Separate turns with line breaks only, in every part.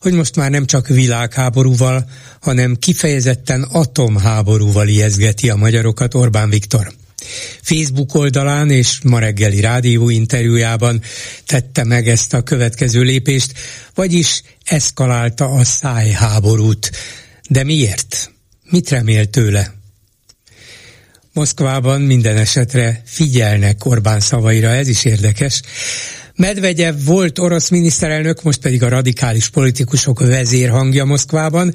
hogy most már nem csak világháborúval, hanem kifejezetten atomháborúval ijeszgeti a magyarokat Orbán Viktor. Facebook oldalán és ma reggeli rádió interjújában tette meg ezt a következő lépést, vagyis eszkalálta a szájháborút. De miért? Mit remél tőle? Moszkvában minden esetre figyelnek Orbán szavaira, ez is érdekes. Medvegyev volt orosz miniszterelnök, most pedig a radikális politikusok vezérhangja Moszkvában.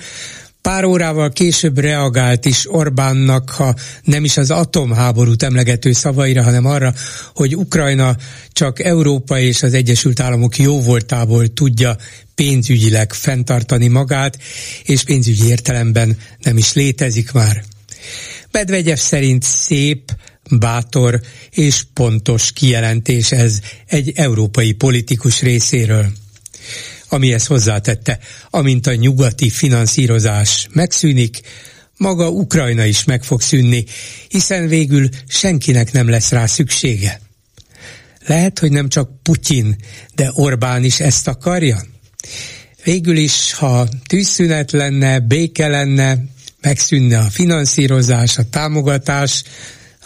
Pár órával később reagált is Orbánnak, ha nem is az atomháborút emlegető szavaira, hanem arra, hogy Ukrajna csak Európa és az Egyesült Államok jóvoltából tudja pénzügyileg fenntartani magát, és pénzügyi értelemben nem is létezik már. Medvegyev szerint szép, bátor és pontos kijelentés ez egy európai politikus részéről. Amihez hozzátette, amint a nyugati finanszírozás megszűnik, maga Ukrajna is meg fog szűnni, hiszen végül senkinek nem lesz rá szüksége. Lehet, hogy nem csak Putyin, de Orbán is ezt akarja? Végül is, ha tűzszünet lenne, béke lenne, megszűnne a finanszírozás, a támogatás,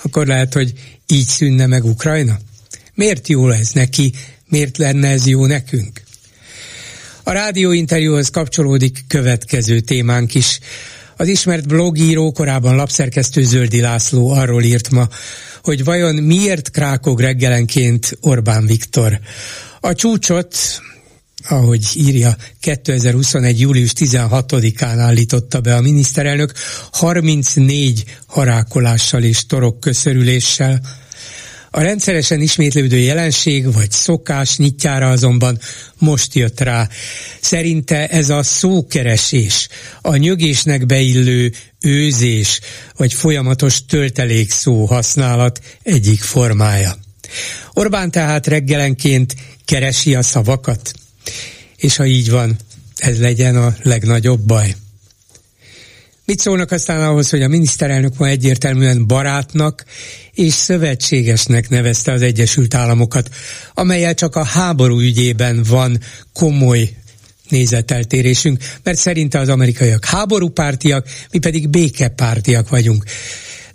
akkor lehet, hogy így szűnne meg Ukrajna? Miért jó ez neki? Miért lenne ez jó nekünk? A rádióinterjúhoz kapcsolódik következő témánk is. Az ismert blogíró, korábban lapszerkesztő Zöldi László arról írt ma, hogy vajon miért krákog reggelenként Orbán Viktor. A csúcsot ahogy írja, 2021. július 16-án állította be a miniszterelnök 34 harákolással és torokköszörüléssel. A rendszeresen ismétlődő jelenség vagy szokás nyitjára azonban most jött rá. Szerinte ez a szókeresés, a nyögésnek beillő őzés vagy folyamatos töltelék szó használat egyik formája. Orbán tehát reggelenként keresi a szavakat, és ha így van, ez legyen a legnagyobb baj. Mit szólnak aztán ahhoz, hogy a miniszterelnök ma egyértelműen barátnak és szövetségesnek nevezte az Egyesült Államokat, amelyel csak a háború ügyében van komoly nézeteltérésünk, mert szerinte az amerikaiak háborúpártiak, mi pedig békepártiak vagyunk.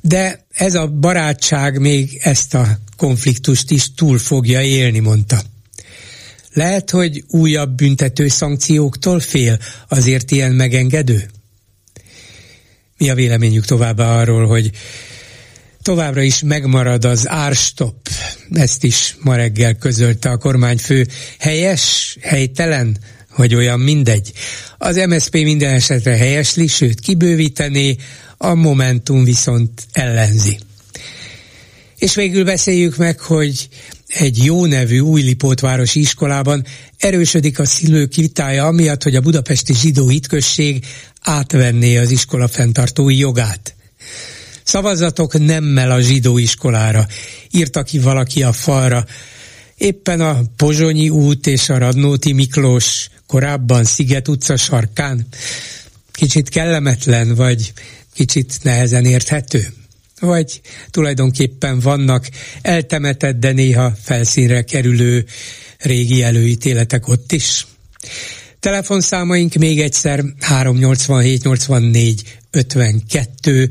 De ez a barátság még ezt a konfliktust is túl fogja élni, mondta. Lehet, hogy újabb büntető szankcióktól fél, azért ilyen megengedő? Mi a véleményük továbbá arról, hogy továbbra is megmarad az árstop, ezt is ma reggel közölte a kormányfő. Helyes, helytelen, vagy olyan mindegy. Az MSP minden esetre helyesli, sőt kibővítené, a Momentum viszont ellenzi. És végül beszéljük meg, hogy egy jó nevű újlipótvárosi iskolában erősödik a szülők vitája amiatt, hogy a budapesti zsidó hitközség átvenné az iskola fenntartói jogát. Szavazatok nemmel a zsidó iskolára, írta ki valaki a falra. Éppen a Pozsonyi út és a Radnóti Miklós korábban Sziget utca sarkán. Kicsit kellemetlen, vagy kicsit nehezen érthető? Vagy tulajdonképpen vannak eltemetett, de néha felszínre kerülő régi előítéletek ott is. Telefonszámaink még egyszer 387 84 52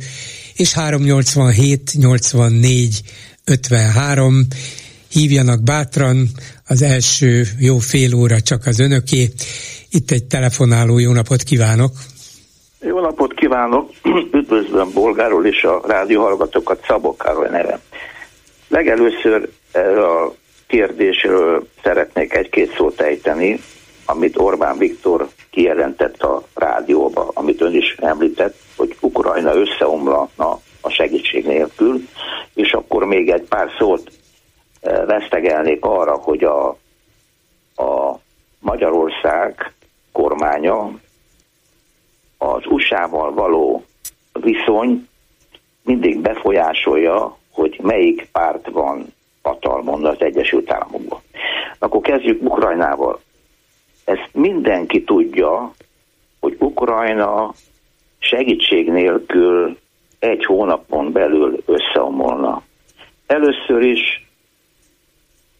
és 387 84 53. Hívjanak bátran, az első jó fél óra csak az önöké. Itt egy telefonáló, jó napot kívánok!
Jó napot kívánok! Üdvözlöm Bolgáról és a rádió hallgatókat, Szabó Károly nevem. Legelőször erre a kérdésről szeretnék egy-két szót ejteni, amit Orbán Viktor kijelentett a rádióba, amit ön is említett, hogy Ukrajna összeomlana a segítség nélkül, és akkor még egy pár szót eh, vesztegelnék arra, hogy a, a Magyarország kormánya az USA-val való viszony mindig befolyásolja, hogy melyik párt van hatalmon az Egyesült Államokban. Akkor kezdjük Ukrajnával. Ezt mindenki tudja, hogy Ukrajna segítség nélkül egy hónapon belül összeomolna. Először is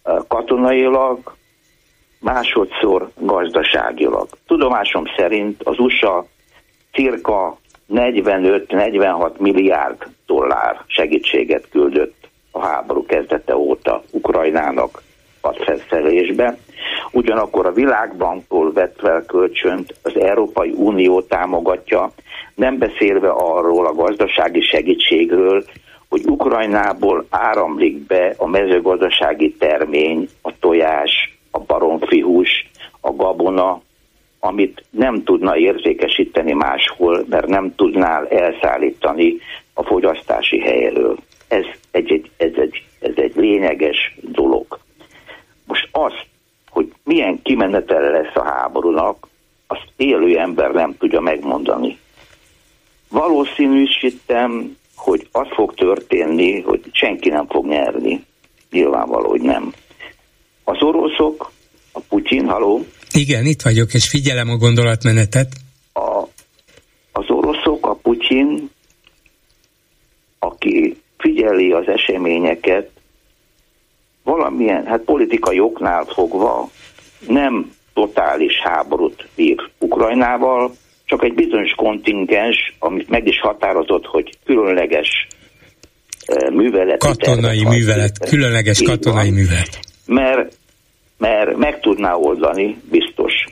eh, katonailag, másodszor gazdaságilag. Tudomásom szerint az USA cirka 45-46 milliárd dollár segítséget küldött a háború kezdete óta Ukrajnának hadfelszelésbe. Ugyanakkor a Világbanktól vett fel kölcsönt, az Európai Unió támogatja, nem beszélve arról a gazdasági segítségről, hogy Ukrajnából áramlik be a mezőgazdasági termény, a tojás, a baromfihús, a gabona, amit nem tudna értékesíteni máshol, mert nem tudnál elszállítani a fogyasztási helyről. Ez egy, egy, ez, egy, ez egy lényeges dolog. Most az, hogy milyen kimenetele lesz a háborúnak, azt élő ember nem tudja megmondani. Valószínűsítem, hogy az fog történni, hogy senki nem fog nyerni. Nyilvánvaló, hogy nem. Az oroszok, a Putyin, haló?
Igen, itt vagyok, és figyelem a gondolatmenetet.
A, az oroszok, a Putyin, aki figyeli az eseményeket, valamilyen, hát politikai oknál fogva nem totális háborút vír Ukrajnával, csak egy bizonyos kontingens, amit meg is határozott, hogy különleges eh, művelet.
Katonai művelet, különleges katonai van, művelet.
Mert, mert meg tudná oldani, biztos.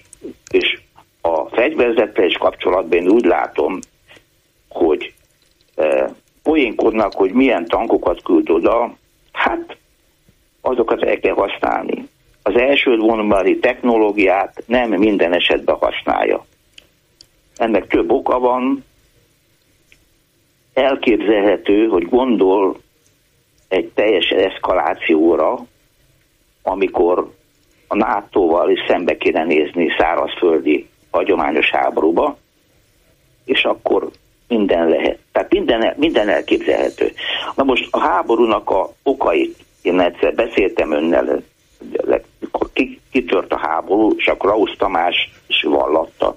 És a fegyverzettel is kapcsolatban én úgy látom, hogy e, poénkodnak, hogy milyen tankokat küld oda, hát azokat el kell használni. Az első vonali technológiát nem minden esetben használja. Ennek több oka van. Elképzelhető, hogy gondol egy teljes eszkalációra, amikor a NATO-val is szembe kéne nézni szárazföldi hagyományos háborúba, és akkor minden lehet. Tehát minden, minden elképzelhető. Na most a háborúnak a okait, én egyszer beszéltem önnel, mikor kitört a háború, és akkor Rausz Tamás is vallatta,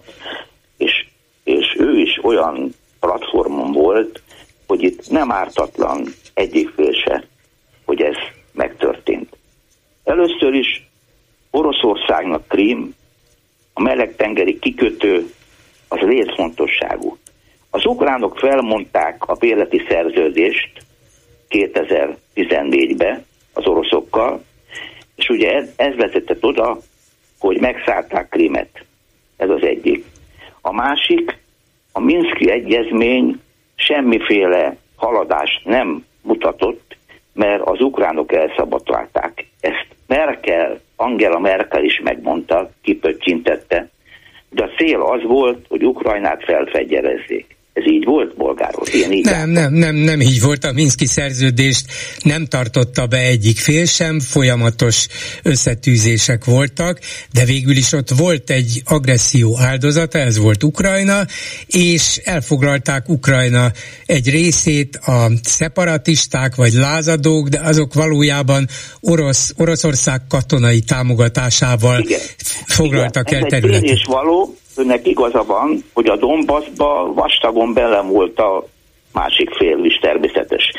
és és ő is olyan platformon volt, hogy itt nem ártatlan egyik fél se, hogy ez megtörtént. Először is Oroszországnak Krím, a melegtengeri kikötő az létfontosságú. Az ukránok felmondták a bérleti szerződést 2014-be az oroszokkal, és ugye ez, ez vezetett oda, hogy megszállták Krímet. Ez az egyik. A másik, a Minszki egyezmény semmiféle haladást nem mutatott, mert az ukránok elszabadulták. Ezt Merkel, Angela Merkel is megmondta, kipöccsintette, de a cél az volt, hogy Ukrajnát felfegyerezzék. Ez így volt bolgáról? Ilyen így
nem, nem, nem, nem így volt. A Minszki szerződést nem tartotta be egyik fél sem, folyamatos összetűzések voltak, de végül is ott volt egy agresszió áldozata, ez volt Ukrajna, és elfoglalták Ukrajna egy részét a szeparatisták vagy lázadók, de azok valójában orosz, Oroszország katonai támogatásával Igen. foglaltak Igen. el területet.
Ez egy való, önnek igaza van, hogy a Donbassba vastagon bele volt a másik fél is természetes.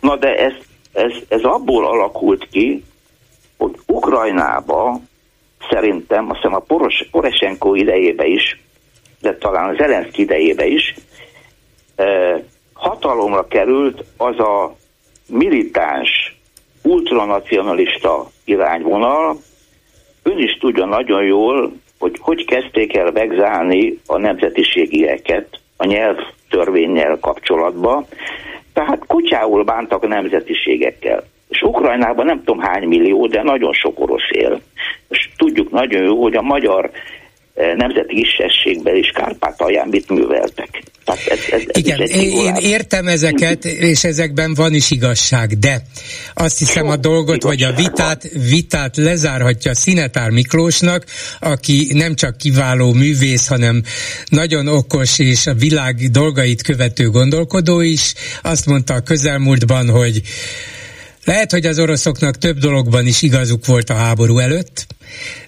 Na de ez, ez, ez abból alakult ki, hogy Ukrajnába szerintem, azt hiszem a Poros, Poroshenko idejébe is, de talán az Zelenszky idejébe is, eh, hatalomra került az a militáns, ultranacionalista irányvonal, ön is tudja nagyon jól, hogy hogy kezdték el vegzálni a nemzetiségieket a nyelvtörvényel kapcsolatba. Tehát kutyául bántak a nemzetiségekkel. És Ukrajnában nem tudom hány millió, de nagyon sok orosz él. És tudjuk nagyon jó, hogy a magyar nemzeti kisebbségben is Kárpátalján mit műveltek.
Tehát ez, ez, ez Igen, én értem ezeket, és ezekben van is igazság, de azt hiszem a dolgot, hogy a vitát, vitát lezárhatja Szinetár Miklósnak, aki nem csak kiváló művész, hanem nagyon okos és a világ dolgait követő gondolkodó is. Azt mondta a közelmúltban, hogy lehet, hogy az oroszoknak több dologban is igazuk volt a háború előtt,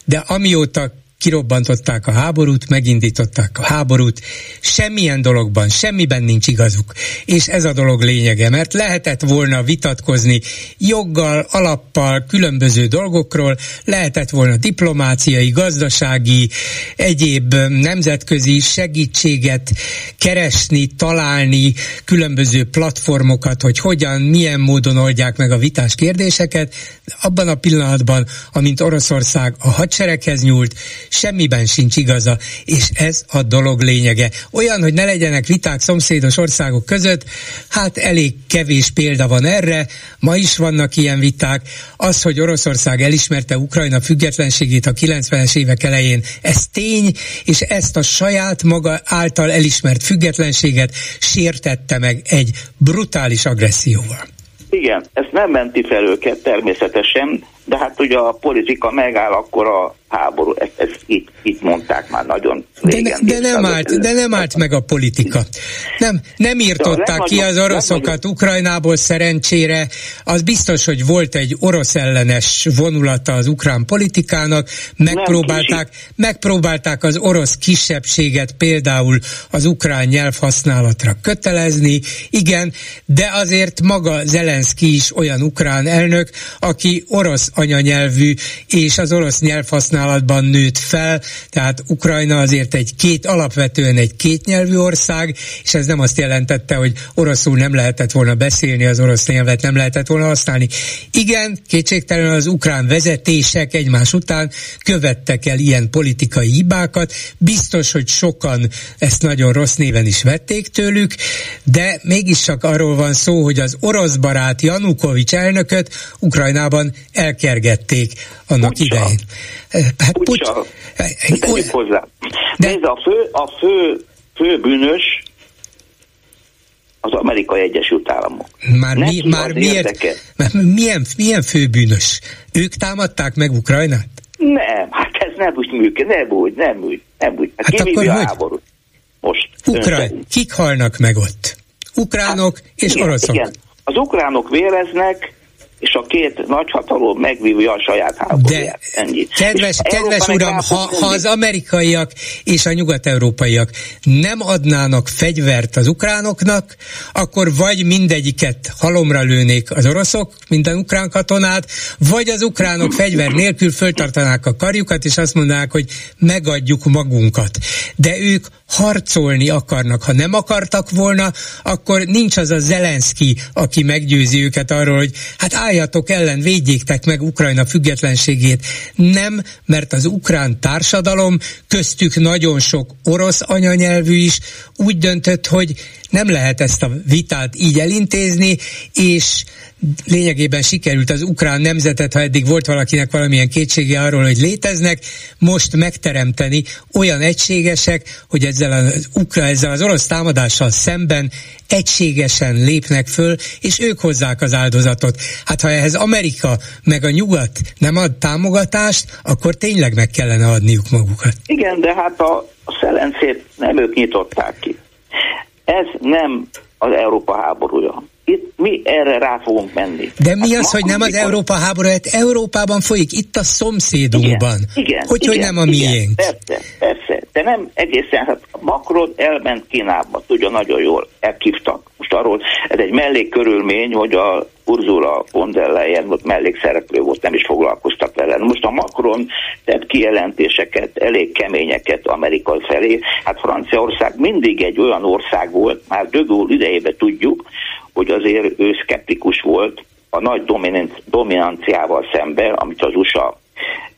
de amióta kirobbantották a háborút, megindították a háborút, semmilyen dologban, semmiben nincs igazuk. És ez a dolog lényege, mert lehetett volna vitatkozni joggal, alappal, különböző dolgokról, lehetett volna diplomáciai, gazdasági, egyéb nemzetközi segítséget keresni, találni, különböző platformokat, hogy hogyan, milyen módon oldják meg a vitás kérdéseket. Abban a pillanatban, amint Oroszország a hadsereghez nyúlt, semmiben sincs igaza, és ez a dolog lényege. Olyan, hogy ne legyenek viták szomszédos országok között, hát elég kevés példa van erre, ma is vannak ilyen viták. Az, hogy Oroszország elismerte Ukrajna függetlenségét a 90-es évek elején, ez tény, és ezt a saját maga által elismert függetlenséget sértette meg egy brutális agresszióval.
Igen, ezt nem menti fel őket természetesen, de hát ugye a politika megáll, akkor a háború, ezt, ezt itt, itt mondták már nagyon régen.
De, de, nem állt, de nem állt meg a politika. Nem, nem írtották ki az oroszokat Ukrajnából szerencsére. Az biztos, hogy volt egy orosz ellenes vonulata az ukrán politikának. Megpróbálták, megpróbálták az orosz kisebbséget például az ukrán nyelvhasználatra kötelezni. Igen, de azért maga Zelenszky is olyan ukrán elnök, aki orosz anyanyelvű, és az orosz nyelvhasználatban nőtt fel, tehát Ukrajna azért egy két, alapvetően egy kétnyelvű ország, és ez nem azt jelentette, hogy oroszul nem lehetett volna beszélni, az orosz nyelvet nem lehetett volna használni. Igen, kétségtelen az ukrán vezetések egymás után követtek el ilyen politikai hibákat, biztos, hogy sokan ezt nagyon rossz néven is vették tőlük, de mégis csak arról van szó, hogy az orosz barát Janukovics elnököt Ukrajnában el kell kergették annak Pucsa. idején.
Hát Pucsa. Pucs... Tegyük hozzá. De... Nézd, a fő, a fő, fő bűnös az Amerikai Egyesült Államok.
Már, mi, már miért, már milyen, milyen főbűnös? Ők támadták meg Ukrajnát?
Nem, hát ez nem úgy működik, nem úgy, nem úgy, nem úgy. Hát, hát akkor a hogy? háborút? Most.
Ukrajn, kik halnak meg ott? Ukránok hát, és igen, oroszok. Igen.
Az ukránok véreznek, és a két nagyhatalom megvívja a saját háborúját. De, Ennyi.
Kedves, kedves uram, ha, ha az amerikaiak és a nyugat-európaiak nem adnának fegyvert az ukránoknak, akkor vagy mindegyiket halomra lőnék az oroszok, minden ukrán katonát, vagy az ukránok fegyver nélkül föltartanák a karjukat, és azt mondanák, hogy megadjuk magunkat. De ők harcolni akarnak. Ha nem akartak volna, akkor nincs az a Zelenszky, aki meggyőzi őket arról, hogy hát álljatok ellen, védjéktek meg Ukrajna függetlenségét. Nem, mert az ukrán társadalom, köztük nagyon sok orosz anyanyelvű is úgy döntött, hogy nem lehet ezt a vitát így elintézni, és lényegében sikerült az ukrán nemzetet, ha eddig volt valakinek valamilyen kétsége arról, hogy léteznek, most megteremteni olyan egységesek, hogy ezzel az, ukra, ezzel az orosz támadással szemben egységesen lépnek föl, és ők hozzák az áldozatot. Hát ha ehhez Amerika meg a nyugat nem ad támogatást, akkor tényleg meg kellene adniuk magukat.
Igen, de hát a, a szelencét nem ők nyitották ki. Ez nem az Európa háborúja. Itt mi erre rá fogunk menni.
De mi hát az, hogy nem az Európa háborúja? Hát Európában folyik, itt a szomszédunkban.
Igen, igen,
hogy,
igen,
hogy nem a miénk.
Persze, persze. De nem egészen, hát Macron elment Kínába, tudja nagyon jól, elkívtak. Most arról, ez egy mellékkörülmény, hogy a Ursula von der Leyen ott mellékszereplő volt, nem is foglalkoztak vele. Most a Macron tett kijelentéseket, elég keményeket Amerika felé. Hát Franciaország mindig egy olyan ország volt, már Dögül idejében tudjuk, hogy azért ő szkeptikus volt a nagy dominanciával szemben, amit az USA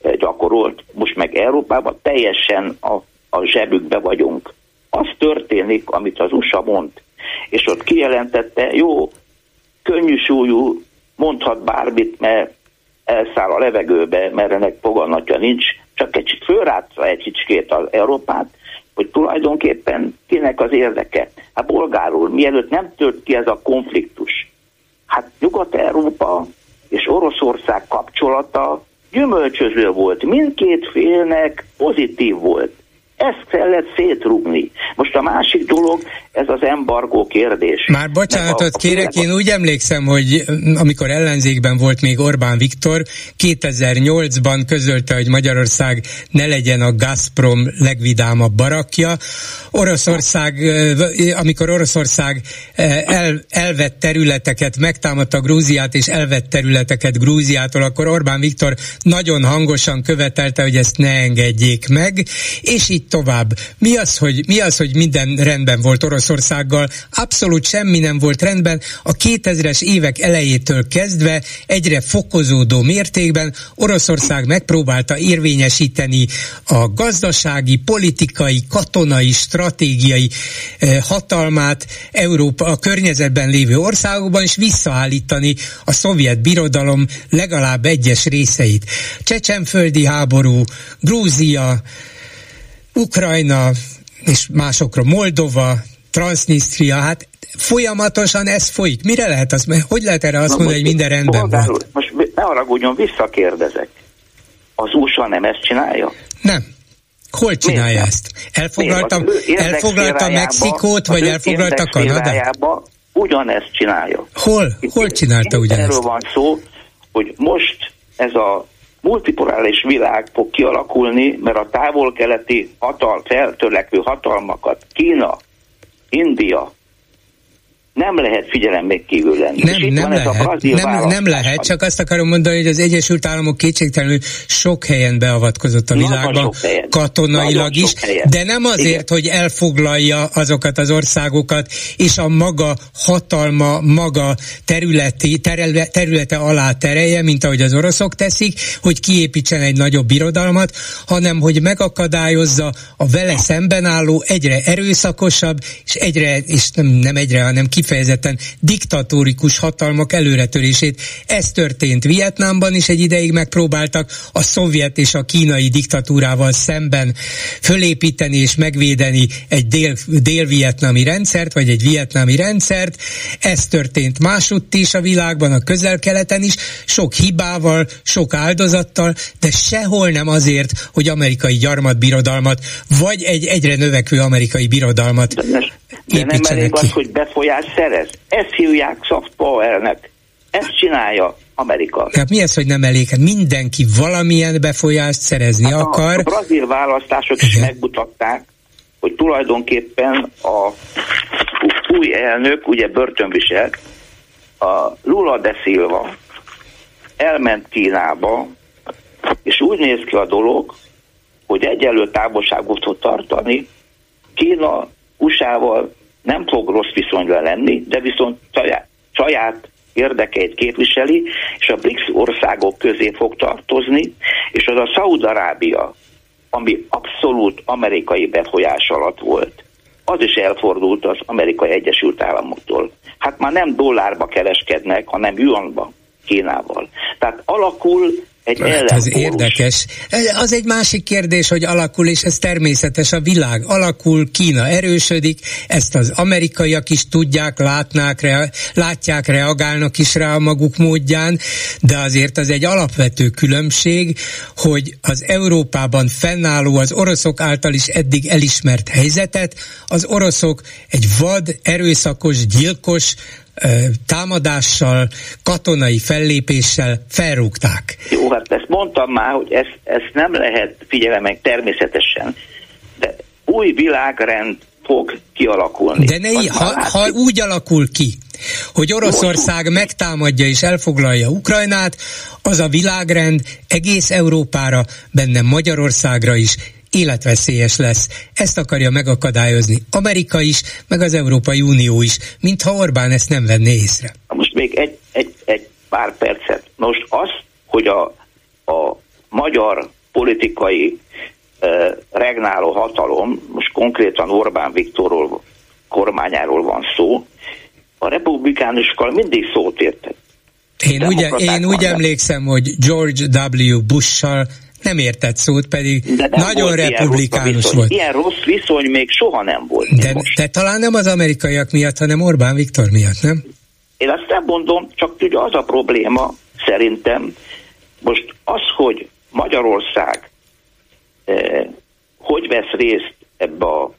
eh, gyakorolt. Most meg Európában teljesen a, a zsebükbe vagyunk. Az történik, amit az USA mond. És ott kijelentette, jó, könnyű súlyú, mondhat bármit, mert elszáll a levegőbe, mert ennek fogalmatja nincs, csak egy fölrátszva egy kicsikét az Európát, hogy tulajdonképpen kinek az érdeke. Hát bolgárul, mielőtt nem tört ki ez a konfliktus, hát Nyugat-Európa és Oroszország kapcsolata gyümölcsöző volt. Mindkét félnek pozitív volt. Ezt kellett szétrugni. Most a másik dolog, ez az embargó kérdés.
Már bocsánatot a, kérek, én úgy emlékszem, hogy amikor ellenzékben volt még Orbán Viktor, 2008-ban közölte, hogy Magyarország ne legyen a Gazprom legvidámabb barakja. Oroszország, amikor Oroszország el, elvett területeket, megtámadta Grúziát és elvett területeket Grúziától, akkor Orbán Viktor nagyon hangosan követelte, hogy ezt ne engedjék meg, és így tovább. Mi az, hogy, mi az, hogy minden rendben volt Oroszországgal? Abszolút semmi nem volt rendben. A 2000-es évek elejétől kezdve egyre fokozódó mértékben Oroszország megpróbálta érvényesíteni a gazdasági, politikai, katonai, stratégiai eh, hatalmát Európa, a környezetben lévő országokban, és visszaállítani a szovjet birodalom legalább egyes részeit. Csecsenföldi háború, Grúzia, Ukrajna és másokra Moldova, Transnistria, hát folyamatosan ez folyik. Mire lehet az, hogy lehet erre azt Na, mondani, hogy minden rendben van?
Most ne haragudjon, visszakérdezek. Az USA nem ezt csinálja?
Nem. Hol csinálja Miért? ezt? Elfoglalta, elfoglalta Mexikót, vagy elfoglalta Kanadát?
Ugyanezt csinálja.
Hol? Hol csinálta ugyanezt?
Erről van szó, hogy most ez a multipoláris világ fog kialakulni, mert a távol-keleti hatal, feltörekvő hatalmakat, Kína, India, nem lehet figyelem még kívül lenni.
Nem, nem lehet, nem, nem lehet, csak azt akarom mondani, hogy az Egyesült Államok kétségtelenül sok helyen beavatkozott a világban, katonailag is, de nem azért, Igen. hogy elfoglalja azokat az országokat, és a maga hatalma, maga területi, terüle, területe alá terelje, mint ahogy az oroszok teszik, hogy kiépítsen egy nagyobb birodalmat, hanem hogy megakadályozza a vele szemben álló egyre erőszakosabb, és egyre, és nem, nem egyre, hanem ki kifejezetten diktatórikus hatalmak előretörését. Ez történt Vietnámban is egy ideig megpróbáltak a szovjet és a kínai diktatúrával szemben fölépíteni és megvédeni egy dél, dél-vietnámi rendszert, vagy egy vietnámi rendszert. Ez történt másutt is a világban, a közel-keleten is, sok hibával, sok áldozattal, de sehol nem azért, hogy amerikai gyarmatbirodalmat, vagy egy egyre növekvő amerikai birodalmat
de nem elég az, hogy befolyás szerez. Ezt hívják soft powernek. Ezt csinálja Amerika.
Tehát mi ez, hogy nem elég? Hát mindenki valamilyen befolyást szerezni hát akar.
A, a brazil választások Igen. is megmutatták, hogy tulajdonképpen a új elnök, ugye börtönvisel, a Lula de Silva elment Kínába, és úgy néz ki a dolog, hogy egyelő távolságot tud tartani Kína USA-val nem fog rossz viszonyra lenni, de viszont saját, saját érdekeit képviseli, és a BRICS országok közé fog tartozni, és az a Szaúd-Arábia, ami abszolút amerikai befolyás alatt volt, az is elfordult az amerikai Egyesült Államoktól. Hát már nem dollárba kereskednek, hanem yuanba Kínával. Tehát alakul egy hát
ez érdekes. Az egy másik kérdés, hogy alakul, és ez természetes, a világ alakul, Kína erősödik, ezt az amerikaiak is tudják, látnák, rea- látják, reagálnak is rá a maguk módján, de azért az egy alapvető különbség, hogy az Európában fennálló, az oroszok által is eddig elismert helyzetet, az oroszok egy vad, erőszakos, gyilkos, támadással, katonai fellépéssel felrúgták.
Jó, hát ezt mondtam már, hogy ezt, ezt nem lehet figyelemek természetesen, de új világrend fog kialakulni.
De ne, ha, ha úgy alakul ki, hogy Oroszország megtámadja és elfoglalja Ukrajnát, az a világrend egész Európára, benne Magyarországra is életveszélyes lesz. Ezt akarja megakadályozni Amerika is, meg az Európai Unió is, mintha Orbán ezt nem venné észre.
Most még egy, egy, egy pár percet. Most az, hogy a, a magyar politikai uh, regnáló hatalom, most konkrétan Orbán Viktorról kormányáról van szó, a republikánusokkal mindig szót értek.
Én úgy, én úgy emlékszem, hogy George W. Bush-sal Nem értett szót, pedig nagyon republikánus
volt.
volt.
Ilyen rossz viszony még soha nem volt.
De, de talán nem az amerikaiak miatt, hanem Orbán Viktor miatt, nem?
Én azt nem mondom, csak ugye az a probléma, szerintem, most az, hogy Magyarország eh, hogy vesz részt ebbe a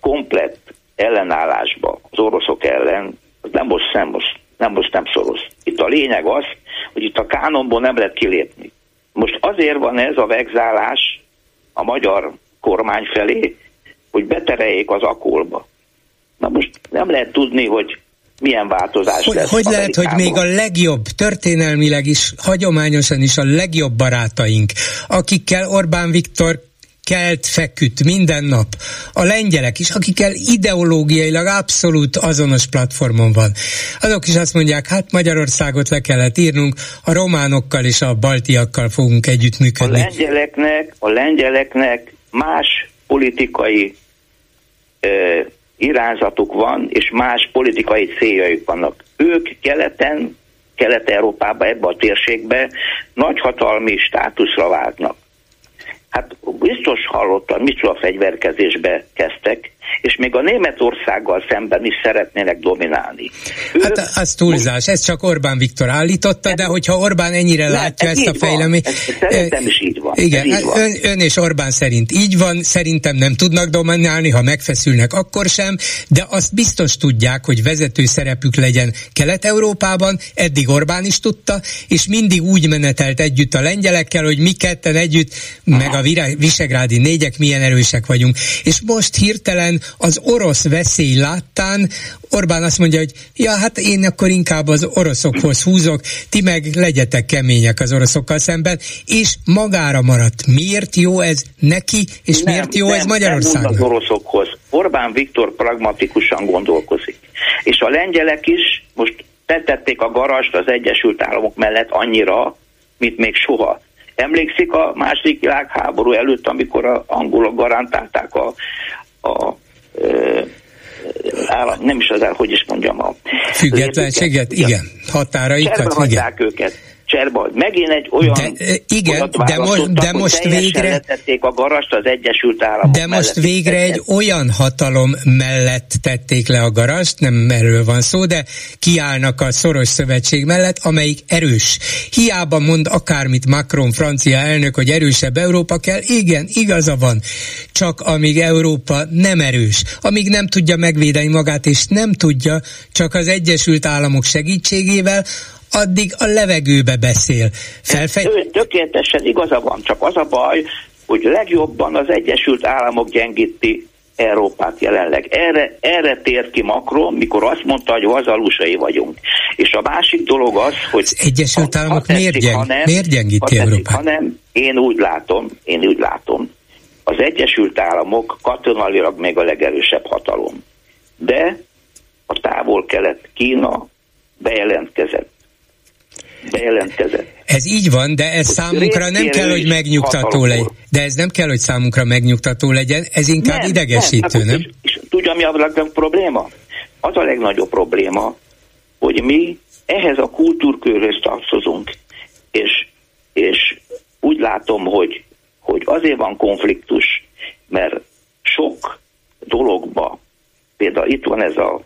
komplett ellenállásba az oroszok ellen, az nem most, nem most, nem most nem szoros. Itt a lényeg az, hogy itt a kánonból nem lehet kilépni. Most azért van ez a vegzálás a magyar kormány felé, hogy betereljék az akolba. Na most nem lehet tudni, hogy milyen változás
hogy,
lesz.
Hogy lehet, hogy még a legjobb, történelmileg is, hagyományosan is a legjobb barátaink, akikkel Orbán Viktor kelt, feküdt minden nap. A lengyelek is, akikkel ideológiailag abszolút azonos platformon van. Azok is azt mondják, hát Magyarországot le kellett írnunk, a románokkal és a baltiakkal fogunk együttműködni.
A lengyeleknek, a lengyeleknek más politikai ö, irányzatuk van, és más politikai céljaik vannak. Ők keleten, Kelet-Európában, ebbe a térségbe nagyhatalmi státuszra váltnak. Hát biztos hallottam, micsoda fegyverkezésbe kezdtek, és még a Németországgal szemben is szeretnének dominálni.
Hát az túlzás, ez csak Orbán Viktor állította, de hogyha Orbán ennyire látja ezt a fejleményt...
Szerintem is így van.
Igen,
így
van. Ön, ön és Orbán szerint így van, szerintem nem tudnak dominálni, ha megfeszülnek, akkor sem, de azt biztos tudják, hogy vezető szerepük legyen Kelet-Európában, eddig Orbán is tudta, és mindig úgy menetelt együtt a lengyelekkel, hogy mi ketten együtt, Aha. meg a visegrádi négyek milyen erősek vagyunk. És most hirtelen az orosz veszély láttán Orbán azt mondja, hogy ja, hát én akkor inkább az oroszokhoz húzok, ti meg legyetek kemények az oroszokkal szemben, és magára maradt. Miért jó ez neki, és nem, miért jó nem, ez Magyarországnak?
Nem az oroszokhoz. Orbán Viktor pragmatikusan gondolkozik. És a lengyelek is most tetették a garast az Egyesült Államok mellett annyira, mint még soha. Emlékszik a második világháború előtt, amikor a angolok garantálták a, a állam, nem is az, hogy is mondjam, a
függetlenséget, igen, határaikat, igen.
őket cserba. Megint egy olyan
de, igen, de most, de most végre
letették a garast az Egyesült Államok
De most végre egy olyan hatalom mellett tették le a garast, nem erről van szó, de kiállnak a szoros szövetség mellett, amelyik erős. Hiába mond akármit Macron, francia elnök, hogy erősebb Európa kell, igen, igaza van. Csak amíg Európa nem erős, amíg nem tudja megvédeni magát, és nem tudja csak az Egyesült Államok segítségével, addig a levegőbe beszél.
Felfej... Ő tökéletesen igaza van, csak az a baj, hogy legjobban az Egyesült Államok gyengíti Európát jelenleg. Erre, erre tért ki Macron, mikor azt mondta, hogy vazalúsai vagyunk. És a másik dolog az, hogy...
Az Egyesült Államok miért, gyeng, hanem, miért gyengíti tetszik, Európát?
Hanem én úgy látom, én úgy látom, az Egyesült Államok katonailag még a legerősebb hatalom. De a távol-kelet Kína bejelentkezett bejelentkezett.
Ez így van, de ez számunkra nem kell, hogy megnyugtató legyen. De ez nem kell, hogy számunkra megnyugtató legyen, ez inkább nem, idegesítő, nem? nem? És,
és tudja, mi a legnagyobb probléma? Az a legnagyobb probléma, hogy mi ehhez a kultúrkörhöz tartozunk, és, és úgy látom, hogy, hogy azért van konfliktus, mert sok dologba, például itt van ez a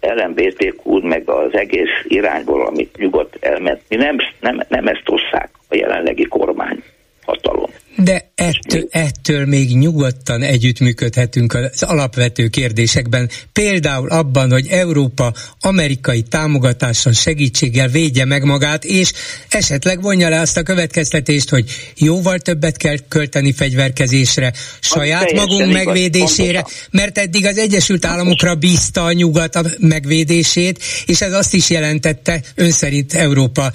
LMBTQ meg az egész irányból, amit nyugodt elment. Mi nem, nem, nem ezt osszák a jelenlegi kormány hatalom.
De ettől, ettől még nyugodtan együttműködhetünk az alapvető kérdésekben, például abban, hogy Európa amerikai támogatással, segítséggel védje meg magát, és esetleg vonja le azt a következtetést, hogy jóval többet kell költeni fegyverkezésre, saját magunk megvédésére, mert eddig az Egyesült Államokra bízta a nyugat a megvédését, és ez azt is jelentette, ön szerint Európa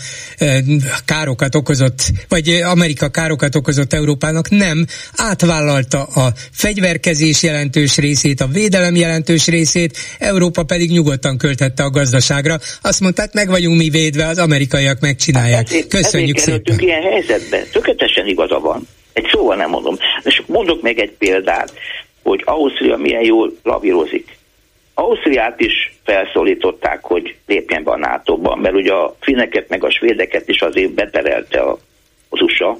károkat okozott, vagy Amerika károkat okozott Európának, nem, átvállalta a fegyverkezés jelentős részét, a védelem jelentős részét, Európa pedig nyugodtan költette a gazdaságra. Azt mondták, meg vagyunk mi védve, az amerikaiak megcsinálják. Hát ezért, Köszönjük ezért szépen.
ilyen helyzetbe. Tökéletesen igaza van. Egy szóval nem mondom. És mondok még egy példát, hogy Ausztria milyen jól lavírozik. Ausztriát is felszólították, hogy lépjen be a nato mert ugye a finneket meg a svédeket is azért beterelte a, az USA,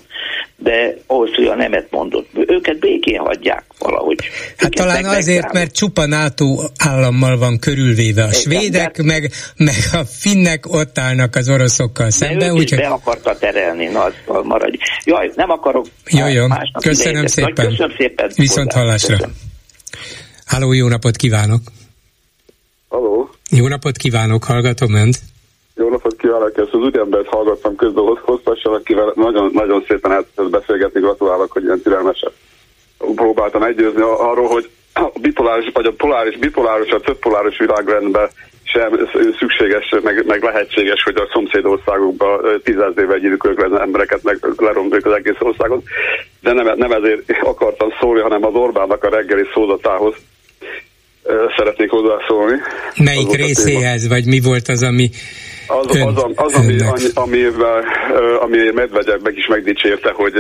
de ahhoz, hogy a nemet mondott, őket békén hagyják valahogy.
Hát talán azért, mert csupa NATO állammal van körülvéve a svédek, meg, meg a finnek ott állnak az oroszokkal szemben.
Úgy, be akarta terelni, na, az maradj. Jaj, nem akarok.
Jó, jó, köszönöm szépen.
Köszönöm szépen.
Viszont hallásra. Háló, jó napot kívánok!
Halló!
Jó napot kívánok, hallgatom Önt!
Jó napot kívánok, ezt az úriembert hallgattam közben hosszassan, akivel nagyon, nagyon szépen el tudott beszélgetni, gratulálok, hogy ilyen türelmesen próbáltam egyőzni arról, hogy a bipoláris, vagy a poláris, bipoláris, a több poláris világrendben sem szükséges, meg, meg lehetséges, hogy a szomszédországokban tízezrével gyűlölök le embereket, meg leromboljuk az egész országot. De nem, nem ezért akartam szólni, hanem az Orbánnak a reggeli szózatához szeretnék hozzászólni.
Melyik részéhez, vagy mi volt az, ami
az, az, az, az ami, amivel, ami Medvegyev meg is megdicsérte, hogy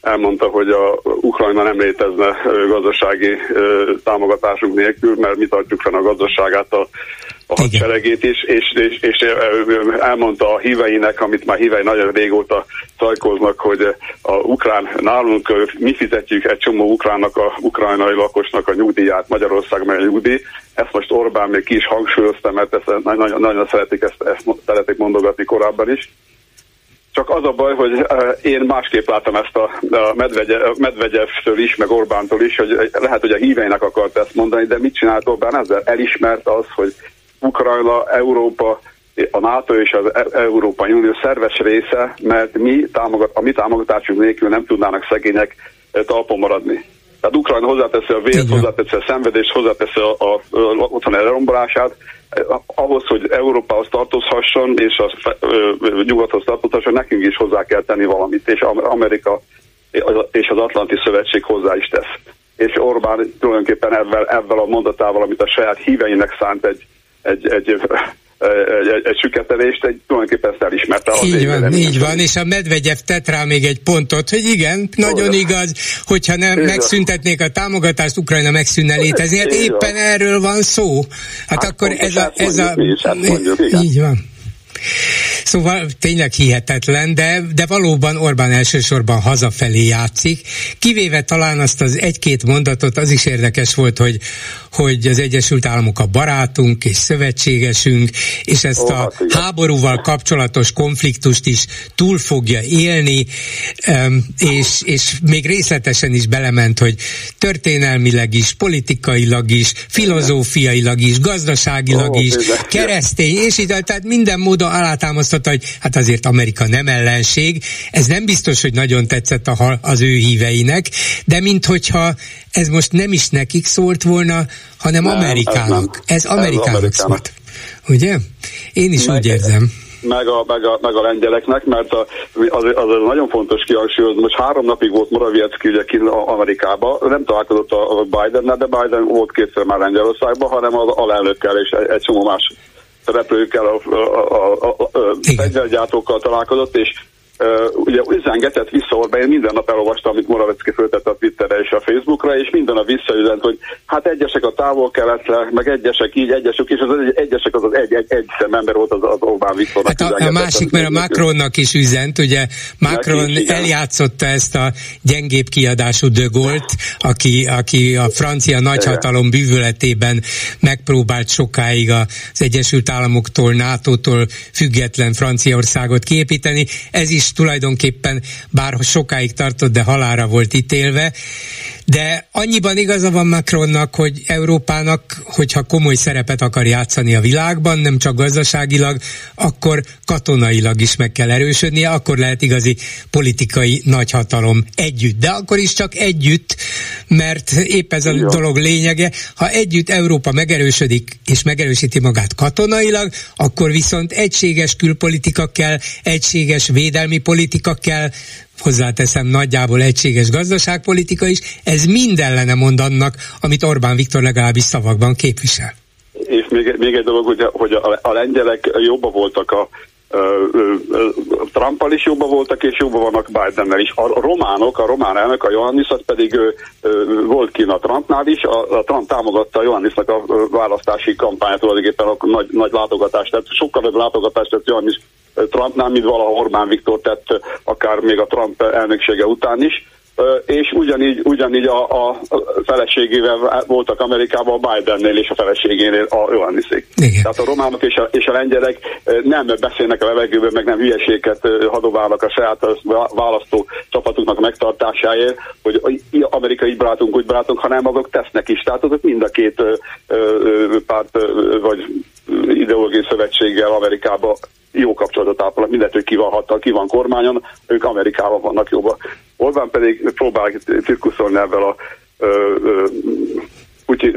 elmondta, hogy a Ukrajna nem létezne gazdasági támogatásunk nélkül, mert mi tartjuk fenn a gazdaságát a a hadseregét is, és, és, és elmondta a híveinek, amit már hívei nagyon régóta szajkoznak, hogy a ukrán, nálunk mi fizetjük egy csomó ukránnak, a ukrajnai lakosnak a nyugdíját, Magyarország meg a nyugdíj. Ezt most Orbán még ki is hangsúlyozta, mert ezt nagyon, nagyon szeretik ezt, ezt szeretik mondogatni korábban is. Csak az a baj, hogy én másképp látom ezt a, a Medvegye, Medvegyevtől is, meg Orbántól is, hogy lehet, hogy a híveinek akart ezt mondani, de mit csinált Orbán ezzel? Elismert az, hogy Ukrajna, Európa, a NATO és az e- Európai Unió szerves része, mert mi támogat, a mi támogatásunk nélkül nem tudnának szegények eh, talpon maradni. Tehát Ukrajna hozzáteszi a vért, hozzáteszi a szenvedést, hozzáteszi a, a, a otthon elrombolását, eh, ahhoz, hogy Európához tartozhasson, és a nyugathoz tartozhasson, nekünk is hozzá kell tenni valamit, és Amerika és az Atlanti Szövetség hozzá is tesz. És Orbán tulajdonképpen ebben, ebben a mondatával, amit a saját híveinek szánt egy egy, egy egy, egy, egy süketelést, egy tulajdonképpen ezt elismerte. Az
így van, így van, és a Medvegyev tett rá még egy pontot, hogy igen, nagyon Olyan. igaz, hogyha nem így megszüntetnék a támogatást, Ukrajna megszűnne létezni. Hát éppen van. erről van szó. Hát, hát akkor ez a... Ez a
mondjuk, igen.
Így van. Szóval tényleg hihetetlen, de, de valóban Orbán elsősorban hazafelé játszik, kivéve talán azt az egy-két mondatot, az is érdekes volt, hogy, hogy az Egyesült Államok a barátunk és szövetségesünk, és ezt oh, a hát háborúval kapcsolatos konfliktust is túl fogja élni, és, és még részletesen is belement, hogy történelmileg is, politikailag is, filozófiailag is, gazdaságilag oh, is, keresztény, és így, tehát minden módon alátámasztotta, hogy hát azért Amerika nem ellenség, ez nem biztos, hogy nagyon tetszett a, az ő híveinek, de minthogyha ez most nem is nekik szólt volna, hanem nem, Amerikának. Ez, ez Amerikának ez szólt. Ugye? Én is meg, úgy érzem.
Meg a, meg, a, meg a lengyeleknek, mert a, az, az nagyon fontos kihangsúlyozni. Most három napig volt Morawiecki ugye kint Amerikában, nem találkozott a, a Biden-nel, de Biden volt kétszer már Lengyelországban, hanem az alelnökkel és egy, egy csomó más szereplőkkel, a, a, a, a, a találkozott, és Uh, ugye üzengetett vissza Orbán, én minden nap elolvastam, amit Moravecki föltette a Twitterre és a Facebookra, és minden a visszaüzent, hogy hát egyesek a távol keletre, meg egyesek így, egyesek, és az egyesek az az egy, egy, egy ember volt az, az Orbán Viktornak.
Hát a, a másik, mert a Macronnak is üzent, ugye Macron is, eljátszotta ezt a gyengébb kiadású de Gaulle-t, aki, aki a francia nagyhatalom bűvöletében megpróbált sokáig az Egyesült Államoktól, NATO-tól független Franciaországot kiépíteni. Ez is is tulajdonképpen, bár sokáig tartott, de halára volt ítélve, de annyiban igaza van Macronnak, hogy Európának, hogyha komoly szerepet akar játszani a világban, nem csak gazdaságilag, akkor katonailag is meg kell erősödnie, akkor lehet igazi politikai nagyhatalom együtt. De akkor is csak együtt, mert épp ez a Igen. dolog lényege. Ha együtt Európa megerősödik és megerősíti magát katonailag, akkor viszont egységes külpolitika kell, egységes védelmi politika kell, hozzáteszem nagyjából egységes gazdaságpolitika is, ez mind ellene mond annak, amit Orbán Viktor legalábbis szavakban képvisel.
És még, még egy dolog, hogy, hogy a, a lengyelek jobban voltak a Trumpal is jobban voltak, és jobban vannak Bidennel is. A románok, a román elnök, a Johannis, az pedig volt kín a Trumpnál is, a, a Trump támogatta a Johannisnak a választási kampányát tulajdonképpen a nagy, nagy látogatást, tehát sokkal nagyobb látogatást tett Johannis Trumpnál, mint valaha Orbán Viktor tett akár még a Trump elnöksége után is és ugyanígy, ugyanígy a, a feleségével voltak Amerikában a Bidennél és a feleségénél a Johanniszék. Tehát a románok és a, és a lengyelek nem beszélnek a levegőben, meg nem hülyeséget hadoválnak a saját választó csapatuknak megtartásáért, hogy amerikai barátunk, úgy barátunk, hanem azok tesznek is. Tehát azok mind a két párt vagy ideológiai szövetséggel Amerikába jó kapcsolatot ápolnak, mindegy, hogy ki van hatal, ki van kormányon, ők Amerikában vannak jobban. Orbán pedig próbál cirkuszolni ebben a ö, ö,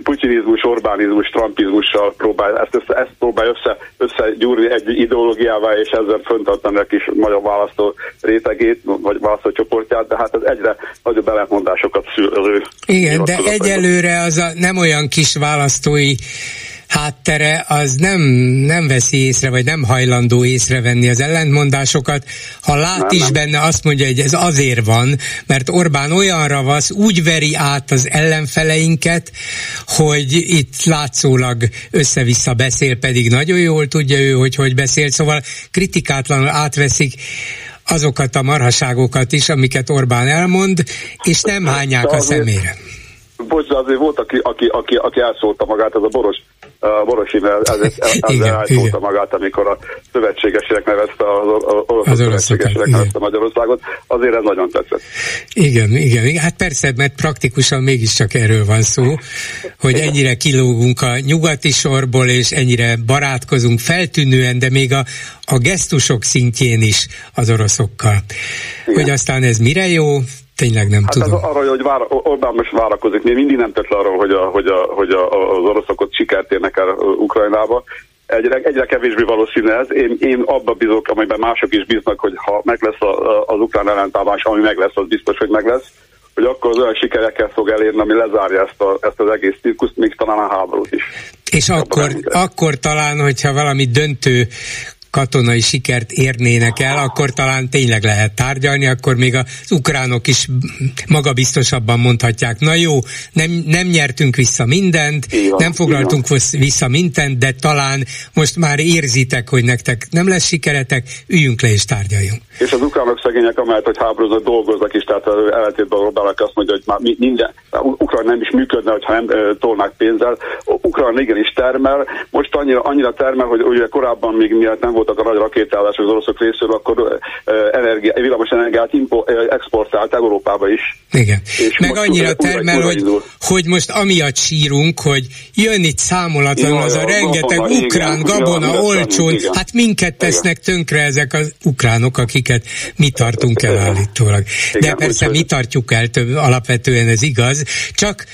putinizmus, Orbánizmus, Trumpizmussal próbál, ezt, ezt, ezt próbál össze, összegyúrni egy ideológiává, és ezzel föntartani a kis magyar választó rétegét, vagy választó csoportját, de hát ez egyre nagyobb ellentmondásokat szül az ő.
Igen, de egyelőre az a nem olyan kis választói háttere az nem, nem veszi észre, vagy nem hajlandó észrevenni az ellentmondásokat. Ha lát nem, is nem. benne, azt mondja, hogy ez azért van, mert Orbán olyan ravasz, úgy veri át az ellenfeleinket, hogy itt látszólag össze-vissza beszél, pedig nagyon jól tudja ő, hogy hogy beszél, szóval kritikátlanul átveszik azokat a marhaságokat is, amiket Orbán elmond, és nem hányják a szemére.
Bocs, de azért volt, aki, aki, aki, aki elszólta magát, az a Boros Borosin ezzel elszólta magát, amikor a szövetségesének nevezte az, orosz az szövetségesének nevezte Magyarországot, azért ez nagyon tetszett.
Igen, igen, igen, hát persze, mert praktikusan mégiscsak erről van szó, hogy ennyire kilógunk a nyugati sorból, és ennyire barátkozunk feltűnően, de még a, a gesztusok szintjén is az oroszokkal. Igen. Hogy aztán ez mire jó, Tényleg nem hát tudom.
Hát arra, hogy vár, Orbán most várakozik, még mindig nem tett le arról, hogy, a, hogy, a, hogy a, az oroszok ott sikert érnek el Ukrajnába. Egyre, egyre kevésbé valószínű ez. Én, én abba bízok, amiben mások is bíznak, hogy ha meg lesz a, az ukrán ellentámás, ami meg lesz, az biztos, hogy meg lesz, hogy akkor az olyan sikerekkel fog elérni, ami lezárja ezt, a, ezt az egész cirkuszt, még talán a háborút is.
És akkor, akkor talán, hogyha valami döntő katonai sikert érnének el, akkor talán tényleg lehet tárgyalni, akkor még az ukránok is magabiztosabban mondhatják, na jó, nem, nem nyertünk vissza mindent, nem foglaltunk vissza mindent, de talán most már érzitek, hogy nektek nem lesz sikeretek, üljünk le és tárgyaljunk.
És az ukránok szegények, amelyet, hogy háborúznak, dolgoznak is, tehát ellentétben Orbának azt mondja, hogy már minden, Ukrán nem is működne, hogyha nem tolnák pénzzel. Ukrán igenis termel, most annyira, annyira termel, hogy ugye korábban még miatt nem voltak a nagy rakétálások az oroszok részéről, akkor energia, villamos energiát impo, exportált Európába is.
Igen. És Meg annyira termel, hogy, hogy most amiatt sírunk, hogy jön itt számolatlanul ja, az a rengeteg gabona, ukrán igen, gabona ja, olcsón, igen. hát minket tesznek igen. tönkre ezek az ukránok, akiket mi tartunk el állítólag. De persze mi tartjuk el több, alapvetően ez igaz, csak